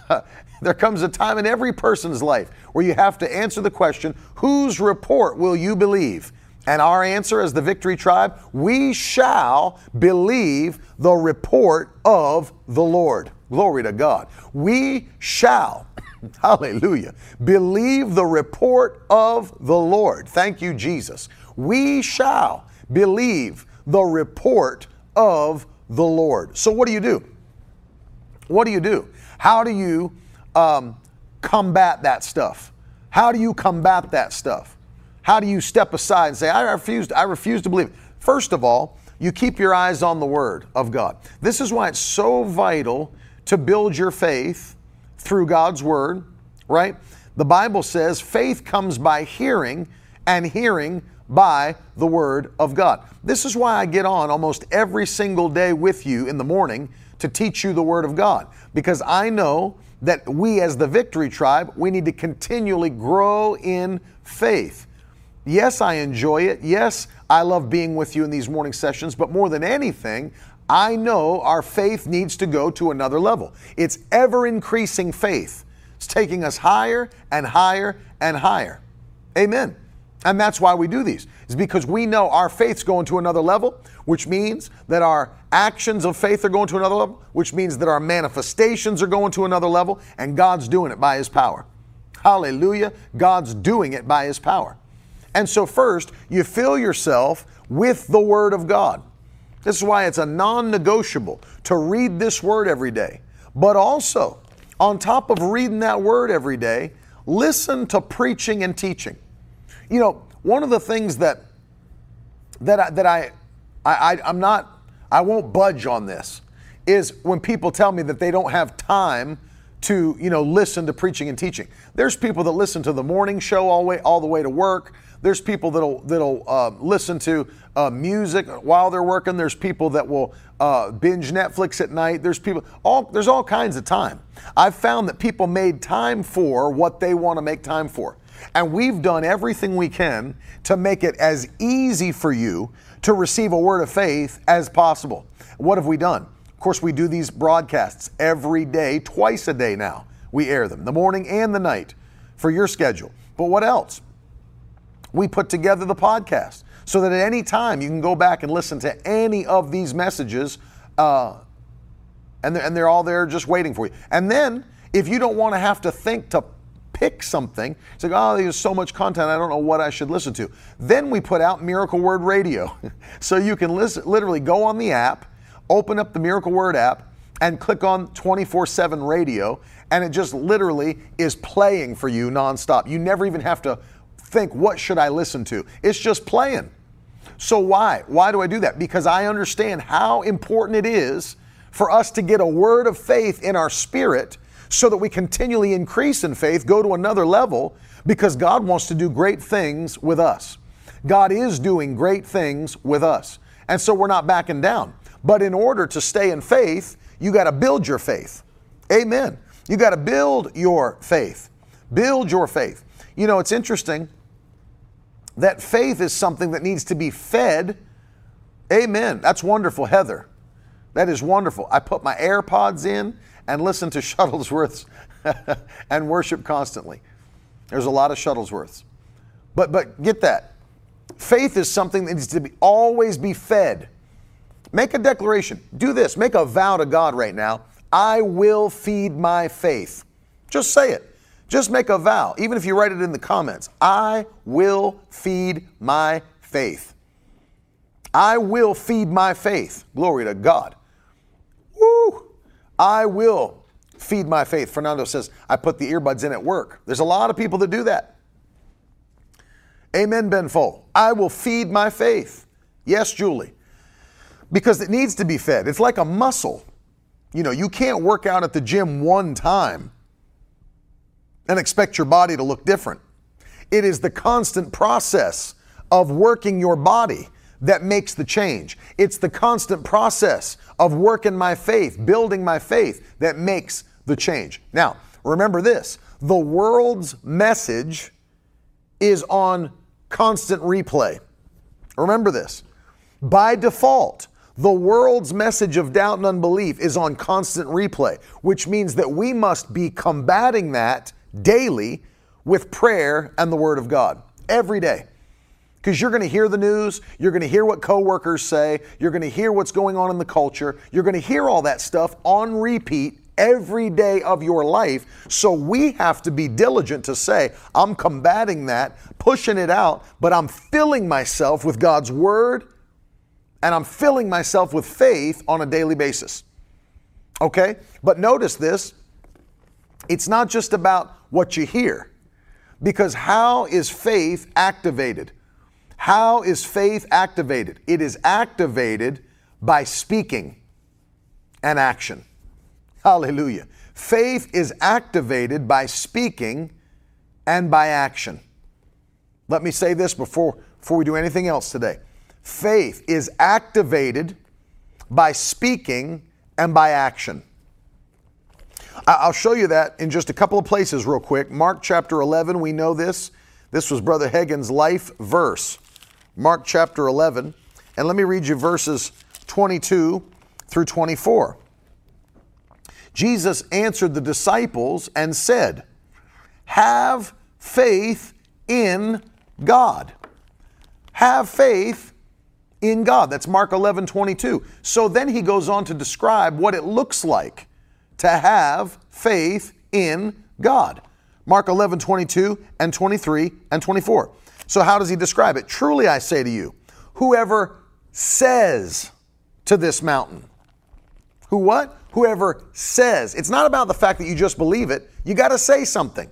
*laughs* there comes a time in every person's life where you have to answer the question whose report will you believe? And our answer as the victory tribe, we shall believe the report of the Lord. Glory to God. We shall, *laughs* hallelujah, believe the report of the Lord. Thank you, Jesus. We shall believe the report of the Lord. So, what do you do? What do you do? How do you um, combat that stuff? How do you combat that stuff? How do you step aside and say, I refuse, I refuse to believe? First of all, you keep your eyes on the Word of God. This is why it's so vital to build your faith through God's Word, right? The Bible says faith comes by hearing, and hearing by the Word of God. This is why I get on almost every single day with you in the morning to teach you the Word of God, because I know that we, as the Victory Tribe, we need to continually grow in faith. Yes, I enjoy it. Yes, I love being with you in these morning sessions, but more than anything, I know our faith needs to go to another level. It's ever increasing faith. It's taking us higher and higher and higher. Amen. And that's why we do these, is because we know our faith's going to another level, which means that our actions of faith are going to another level, which means that our manifestations are going to another level, and God's doing it by His power. Hallelujah. God's doing it by His power. And so, first, you fill yourself with the Word of God. This is why it's a non negotiable to read this Word every day. But also, on top of reading that Word every day, listen to preaching and teaching. You know, one of the things that that I, that I, I I'm not I won't budge on this is when people tell me that they don't have time to you know listen to preaching and teaching. There's people that listen to the morning show all way all the way to work. There's people that'll that'll uh, listen to uh, music while they're working. There's people that will uh, binge Netflix at night. There's people all there's all kinds of time. I've found that people made time for what they want to make time for. And we've done everything we can to make it as easy for you to receive a word of faith as possible. What have we done? Of course, we do these broadcasts every day, twice a day now. We air them, the morning and the night, for your schedule. But what else? We put together the podcast so that at any time you can go back and listen to any of these messages, uh, and, they're, and they're all there just waiting for you. And then, if you don't want to have to think to pick something. It's like, oh, there's so much content, I don't know what I should listen to. Then we put out Miracle Word Radio. *laughs* so you can listen, literally go on the app, open up the Miracle Word app, and click on 24 7 radio, and it just literally is playing for you nonstop. You never even have to think, what should I listen to? It's just playing. So why? Why do I do that? Because I understand how important it is for us to get a word of faith in our spirit so that we continually increase in faith, go to another level, because God wants to do great things with us. God is doing great things with us. And so we're not backing down. But in order to stay in faith, you got to build your faith. Amen. You got to build your faith. Build your faith. You know, it's interesting that faith is something that needs to be fed. Amen. That's wonderful, Heather. That is wonderful. I put my AirPods in and listen to *laughs* Shuttlesworths *laughs* and worship constantly. There's a lot of Shuttlesworths. But but get that. Faith is something that needs to be, always be fed. Make a declaration. Do this. Make a vow to God right now. I will feed my faith. Just say it. Just make a vow, even if you write it in the comments. I will feed my faith. I will feed my faith. Glory to God. Woo! I will feed my faith. Fernando says, I put the earbuds in at work. There's a lot of people that do that. Amen, Ben Fo. I will feed my faith. Yes, Julie. Because it needs to be fed. It's like a muscle. You know, you can't work out at the gym one time and expect your body to look different. It is the constant process of working your body that makes the change. It's the constant process of working my faith, building my faith that makes the change. Now, remember this the world's message is on constant replay. Remember this. By default, the world's message of doubt and unbelief is on constant replay, which means that we must be combating that daily with prayer and the Word of God every day Because you're going to hear the news, you're going to hear what coworkers say, you're going to hear what's going on in the culture, you're going to hear all that stuff on repeat every day of your life. So we have to be diligent to say, I'm combating that, pushing it out, but I'm filling myself with God's word and I'm filling myself with faith on a daily basis. Okay? But notice this it's not just about what you hear, because how is faith activated? How is faith activated? It is activated by speaking and action. Hallelujah. Faith is activated by speaking and by action. Let me say this before, before we do anything else today. Faith is activated by speaking and by action. I'll show you that in just a couple of places, real quick. Mark chapter 11, we know this. This was Brother Hagin's life verse. Mark chapter 11. And let me read you verses 22 through 24. Jesus answered the disciples and said, Have faith in God. Have faith in God. That's Mark 11, 22. So then he goes on to describe what it looks like to have faith in God. Mark 11, 22 and 23 and 24. So, how does he describe it? Truly I say to you, whoever says to this mountain, who what? Whoever says. It's not about the fact that you just believe it, you got to say something.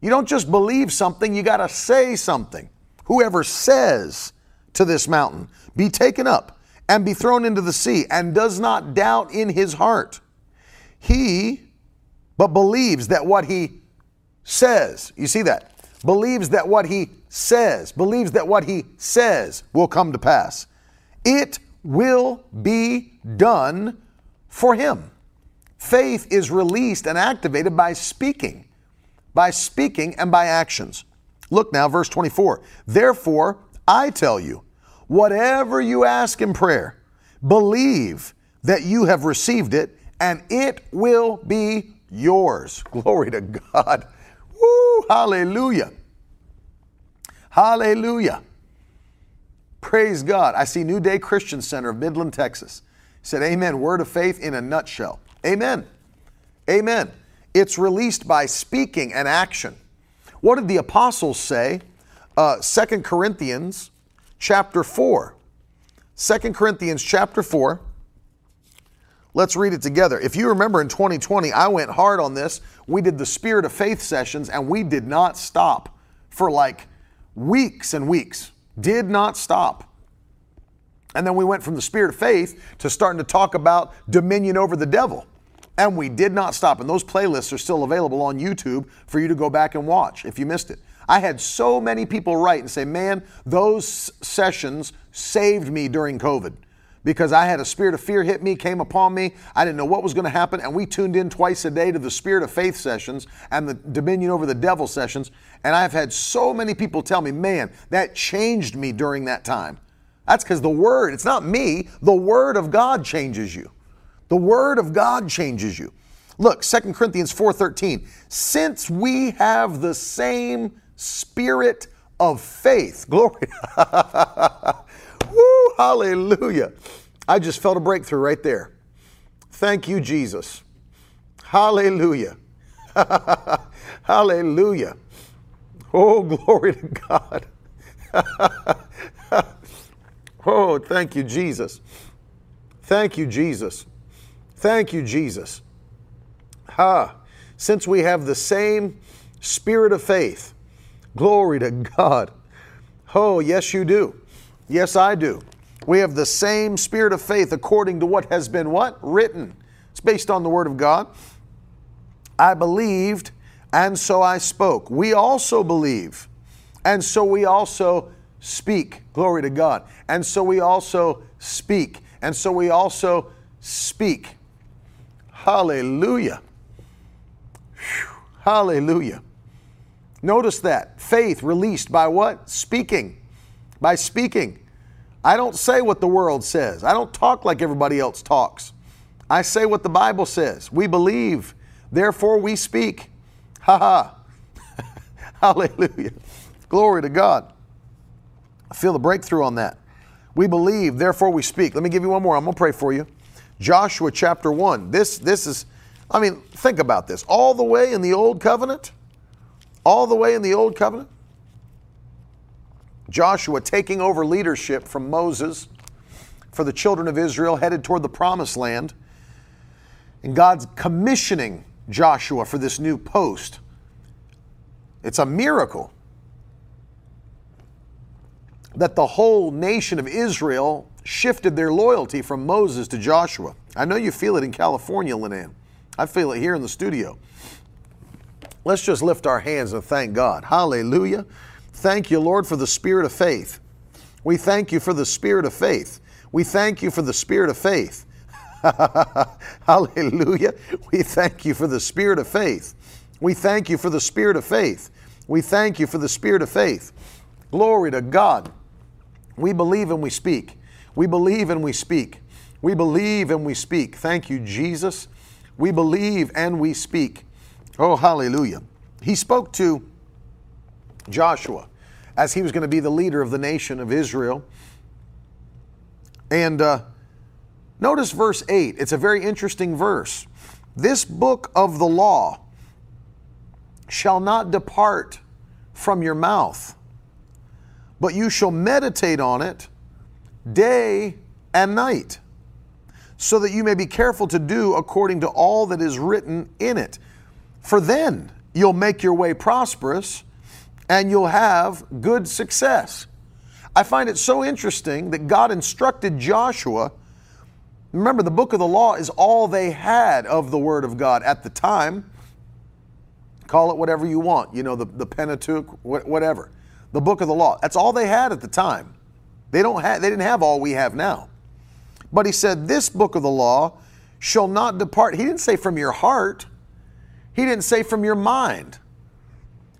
You don't just believe something, you got to say something. Whoever says to this mountain, be taken up and be thrown into the sea, and does not doubt in his heart, he but believes that what he says, you see that? believes that what he says, believes that what he says will come to pass. It will be done for him. Faith is released and activated by speaking, by speaking and by actions. Look now, verse 24. Therefore, I tell you, whatever you ask in prayer, believe that you have received it and it will be yours. *laughs* Glory to God. Woo, hallelujah. Hallelujah. Praise God. I see New Day Christian Center of Midland, Texas. Said, Amen. Word of faith in a nutshell. Amen. Amen. It's released by speaking and action. What did the apostles say? Uh, 2 Corinthians chapter 4. 2 Corinthians chapter 4. Let's read it together. If you remember in 2020, I went hard on this. We did the Spirit of Faith sessions and we did not stop for like weeks and weeks. Did not stop. And then we went from the Spirit of Faith to starting to talk about dominion over the devil. And we did not stop. And those playlists are still available on YouTube for you to go back and watch if you missed it. I had so many people write and say, man, those sessions saved me during COVID because I had a spirit of fear hit me, came upon me. I didn't know what was going to happen. And we tuned in twice a day to the Spirit of Faith sessions and the Dominion over the Devil sessions. And I've had so many people tell me, man, that changed me during that time. That's because the Word, it's not me, the Word of God changes you. The Word of God changes you. Look, 2 Corinthians 4:13. Since we have the same spirit of faith. *laughs* Glory. Woo, hallelujah. I just felt a breakthrough right there. Thank you, Jesus. Hallelujah. *laughs* hallelujah. Oh, glory to God. *laughs* oh, thank you, Jesus. Thank you, Jesus. Thank you, Jesus. Ha. Since we have the same spirit of faith, glory to God. Oh, yes, you do. Yes, I do. We have the same spirit of faith according to what has been what? Written. It's based on the word of God. I believed and so I spoke. We also believe and so we also speak. Glory to God. And so we also speak. And so we also speak. Hallelujah. Whew. Hallelujah. Notice that. Faith released by what? Speaking by speaking. I don't say what the world says. I don't talk like everybody else talks. I say what the Bible says. We believe, therefore we speak. Ha ha. *laughs* Hallelujah. Glory to God. I feel the breakthrough on that. We believe, therefore we speak. Let me give you one more. I'm going to pray for you. Joshua chapter 1. This, this is, I mean, think about this. All the way in the old covenant, all the way in the old covenant, Joshua taking over leadership from Moses for the children of Israel headed toward the promised land. And God's commissioning Joshua for this new post. It's a miracle that the whole nation of Israel shifted their loyalty from Moses to Joshua. I know you feel it in California, Linan. I feel it here in the studio. Let's just lift our hands and thank God. Hallelujah. Thank you, Lord, for the spirit of faith. We thank you for the spirit of faith. We thank you for the spirit of faith. *laughs* Hallelujah. We thank you for the spirit of faith. We thank you for the spirit of faith. We thank you for the spirit of faith. Glory to God. We believe and we speak. We believe and we speak. We believe and we speak. Thank you, Jesus. We believe and we speak. Oh, hallelujah. He spoke to Joshua as he was going to be the leader of the nation of Israel. And uh, notice verse 8. It's a very interesting verse. This book of the law shall not depart from your mouth but you shall meditate on it day and night, so that you may be careful to do according to all that is written in it. For then you'll make your way prosperous and you'll have good success. I find it so interesting that God instructed Joshua. Remember, the book of the law is all they had of the Word of God at the time. Call it whatever you want, you know, the, the Pentateuch, whatever the book of the law. That's all they had at the time. They don't have they didn't have all we have now. But he said, This book of the law shall not depart. He didn't say from your heart. He didn't say from your mind.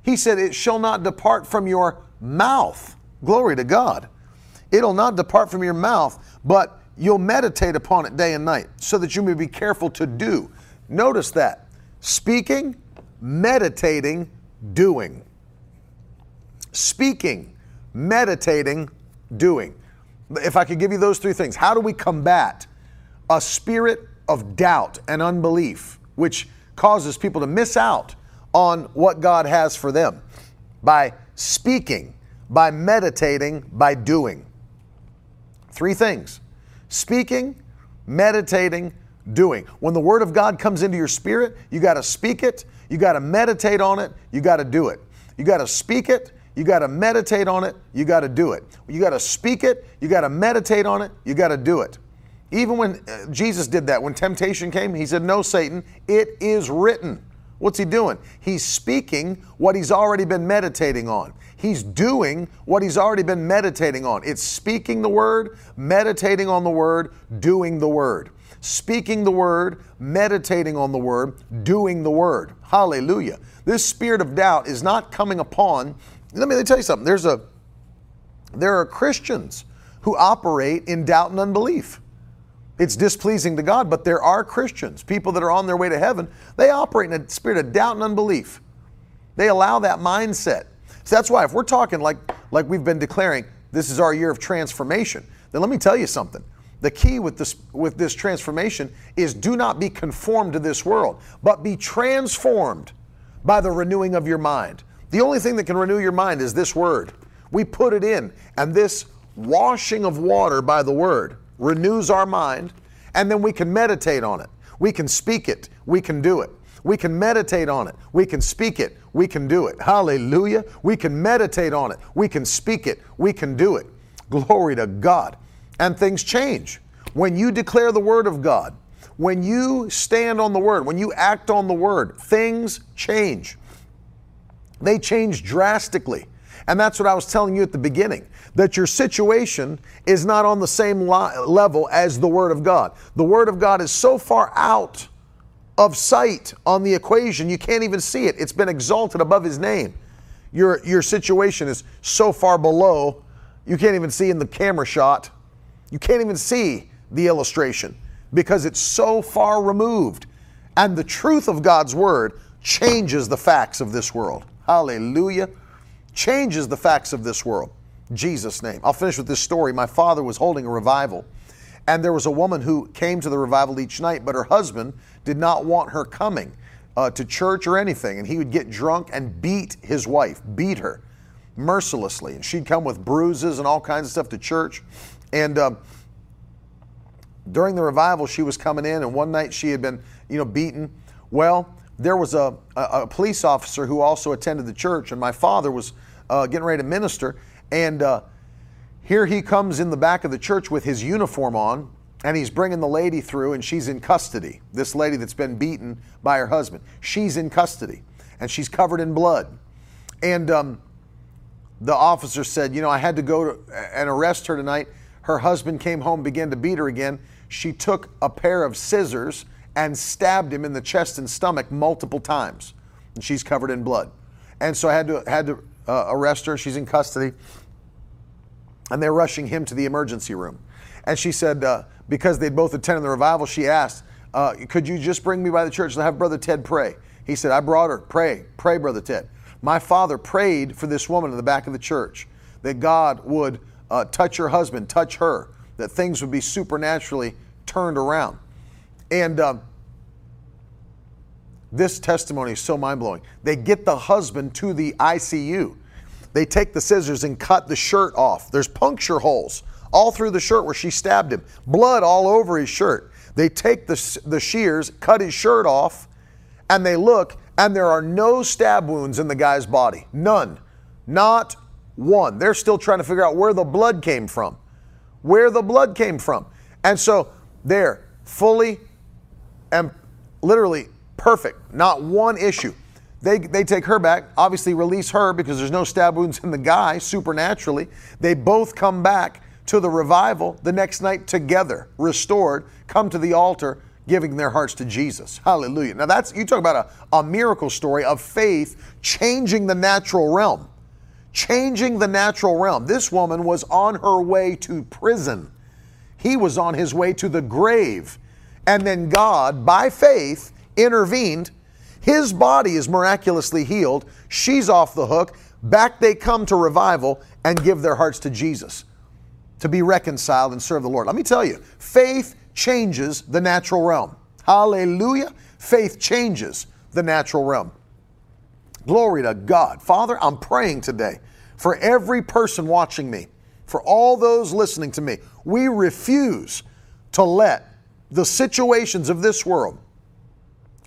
He said, It shall not depart from your mouth. Glory to God. It'll not depart from your mouth, but you'll meditate upon it day and night so that you may be careful to do. Notice that speaking, meditating, doing speaking, meditating, doing. If I could give you those three things, how do we combat a spirit of doubt and unbelief, which causes people to miss out on what God has for them? By speaking, by meditating, by doing. Three things speaking, meditating, doing. When the Word of God comes into your spirit, you got to speak it, you got to meditate on it, you got to do it. You got to speak it, you got to meditate on it, you got to do it. You got to speak it, you got to meditate on it, you got to do it. Even when uh, Jesus did that, when temptation came, he said, No, Satan, it is written. What's he doing? He's speaking what he's already been meditating on. He's doing what he's already been meditating on. It's speaking the word, meditating on the word, doing the word. Speaking the word, meditating on the word, doing the word. Hallelujah. This spirit of doubt is not coming upon let me tell you something. There's a there are Christians who operate in doubt and unbelief. It's displeasing to God, but there are Christians, people that are on their way to heaven, they operate in a spirit of doubt and unbelief. They allow that mindset. So that's why if we're talking like like we've been declaring, this is our year of transformation, then let me tell you something. The key with this with this transformation is do not be conformed to this world, but be transformed by the renewing of your mind. The only thing that can renew your mind is this word. We put it in, and this washing of water by the word renews our mind, and then we can meditate on it. We can speak it. We can do it. We can meditate on it. We can speak it. We can do it. Hallelujah. We can meditate on it. We can speak it. We can do it. Glory to God. And things change. When you declare the word of God, when you stand on the word, when you act on the word, things change. They change drastically. And that's what I was telling you at the beginning that your situation is not on the same level as the Word of God. The Word of God is so far out of sight on the equation, you can't even see it. It's been exalted above His name. Your, your situation is so far below, you can't even see in the camera shot. You can't even see the illustration because it's so far removed. And the truth of God's Word changes the facts of this world hallelujah, changes the facts of this world. Jesus' name. I'll finish with this story. My father was holding a revival, and there was a woman who came to the revival each night, but her husband did not want her coming uh, to church or anything, and he would get drunk and beat his wife, beat her mercilessly. And she'd come with bruises and all kinds of stuff to church. And um, during the revival, she was coming in, and one night she had been, you know, beaten. Well, there was a, a, a police officer who also attended the church, and my father was uh, getting ready to minister. And uh, here he comes in the back of the church with his uniform on, and he's bringing the lady through, and she's in custody. This lady that's been beaten by her husband, she's in custody, and she's covered in blood. And um, the officer said, You know, I had to go to, and arrest her tonight. Her husband came home, began to beat her again. She took a pair of scissors and stabbed him in the chest and stomach multiple times, and she's covered in blood. And so I had to had to uh, arrest her. She's in custody, and they're rushing him to the emergency room. And she said, uh, because they'd both attended the revival, she asked, uh, "Could you just bring me by the church and have Brother Ted pray?" He said, "I brought her. Pray, pray, Brother Ted." My father prayed for this woman in the back of the church that God would uh, touch her husband, touch her, that things would be supernaturally turned around. And um, this testimony is so mind blowing. They get the husband to the ICU. They take the scissors and cut the shirt off. There's puncture holes all through the shirt where she stabbed him, blood all over his shirt. They take the, the shears, cut his shirt off, and they look, and there are no stab wounds in the guy's body. None. Not one. They're still trying to figure out where the blood came from. Where the blood came from. And so they're fully and literally perfect. Not one issue. They, they take her back, obviously release her because there's no stab wounds in the guy supernaturally. They both come back to the revival the next night together, restored, come to the altar, giving their hearts to Jesus. Hallelujah. Now that's you talk about a, a miracle story of faith changing the natural realm. Changing the natural realm. This woman was on her way to prison. He was on his way to the grave. And then God, by faith, intervened. His body is miraculously healed. She's off the hook. Back they come to revival and give their hearts to Jesus to be reconciled and serve the Lord. Let me tell you, faith changes the natural realm. Hallelujah. Faith changes the natural realm. Glory to God. Father, I'm praying today for every person watching me, for all those listening to me. We refuse to let the situations of this world,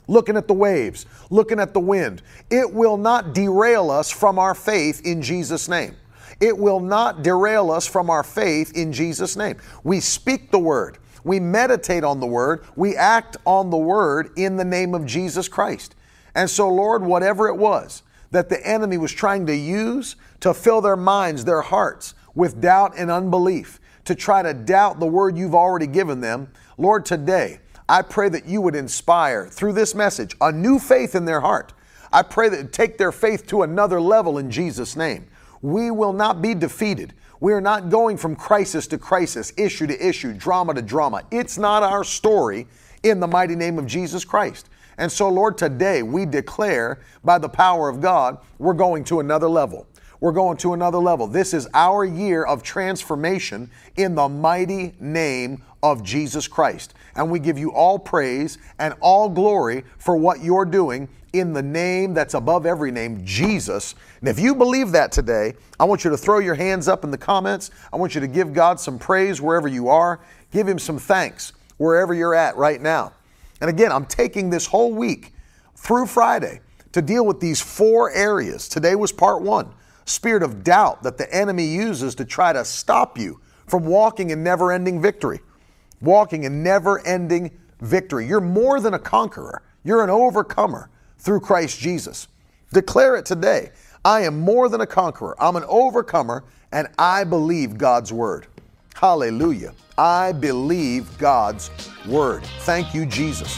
looking at the waves, looking at the wind, it will not derail us from our faith in Jesus' name. It will not derail us from our faith in Jesus' name. We speak the word, we meditate on the word, we act on the word in the name of Jesus Christ. And so, Lord, whatever it was that the enemy was trying to use to fill their minds, their hearts with doubt and unbelief, to try to doubt the word you've already given them, Lord, today, I pray that you would inspire through this message a new faith in their heart. I pray that take their faith to another level in Jesus' name. We will not be defeated. We are not going from crisis to crisis, issue to issue, drama to drama. It's not our story in the mighty name of Jesus Christ. And so, Lord, today we declare by the power of God, we're going to another level. We're going to another level. This is our year of transformation in the mighty name of Jesus Christ. And we give you all praise and all glory for what you're doing in the name that's above every name, Jesus. And if you believe that today, I want you to throw your hands up in the comments. I want you to give God some praise wherever you are. Give Him some thanks wherever you're at right now. And again, I'm taking this whole week through Friday to deal with these four areas. Today was part one spirit of doubt that the enemy uses to try to stop you from walking in never ending victory. Walking in never ending victory. You're more than a conqueror, you're an overcomer through Christ Jesus. Declare it today. I am more than a conqueror. I'm an overcomer, and I believe God's word. Hallelujah. I believe God's word. Thank you, Jesus.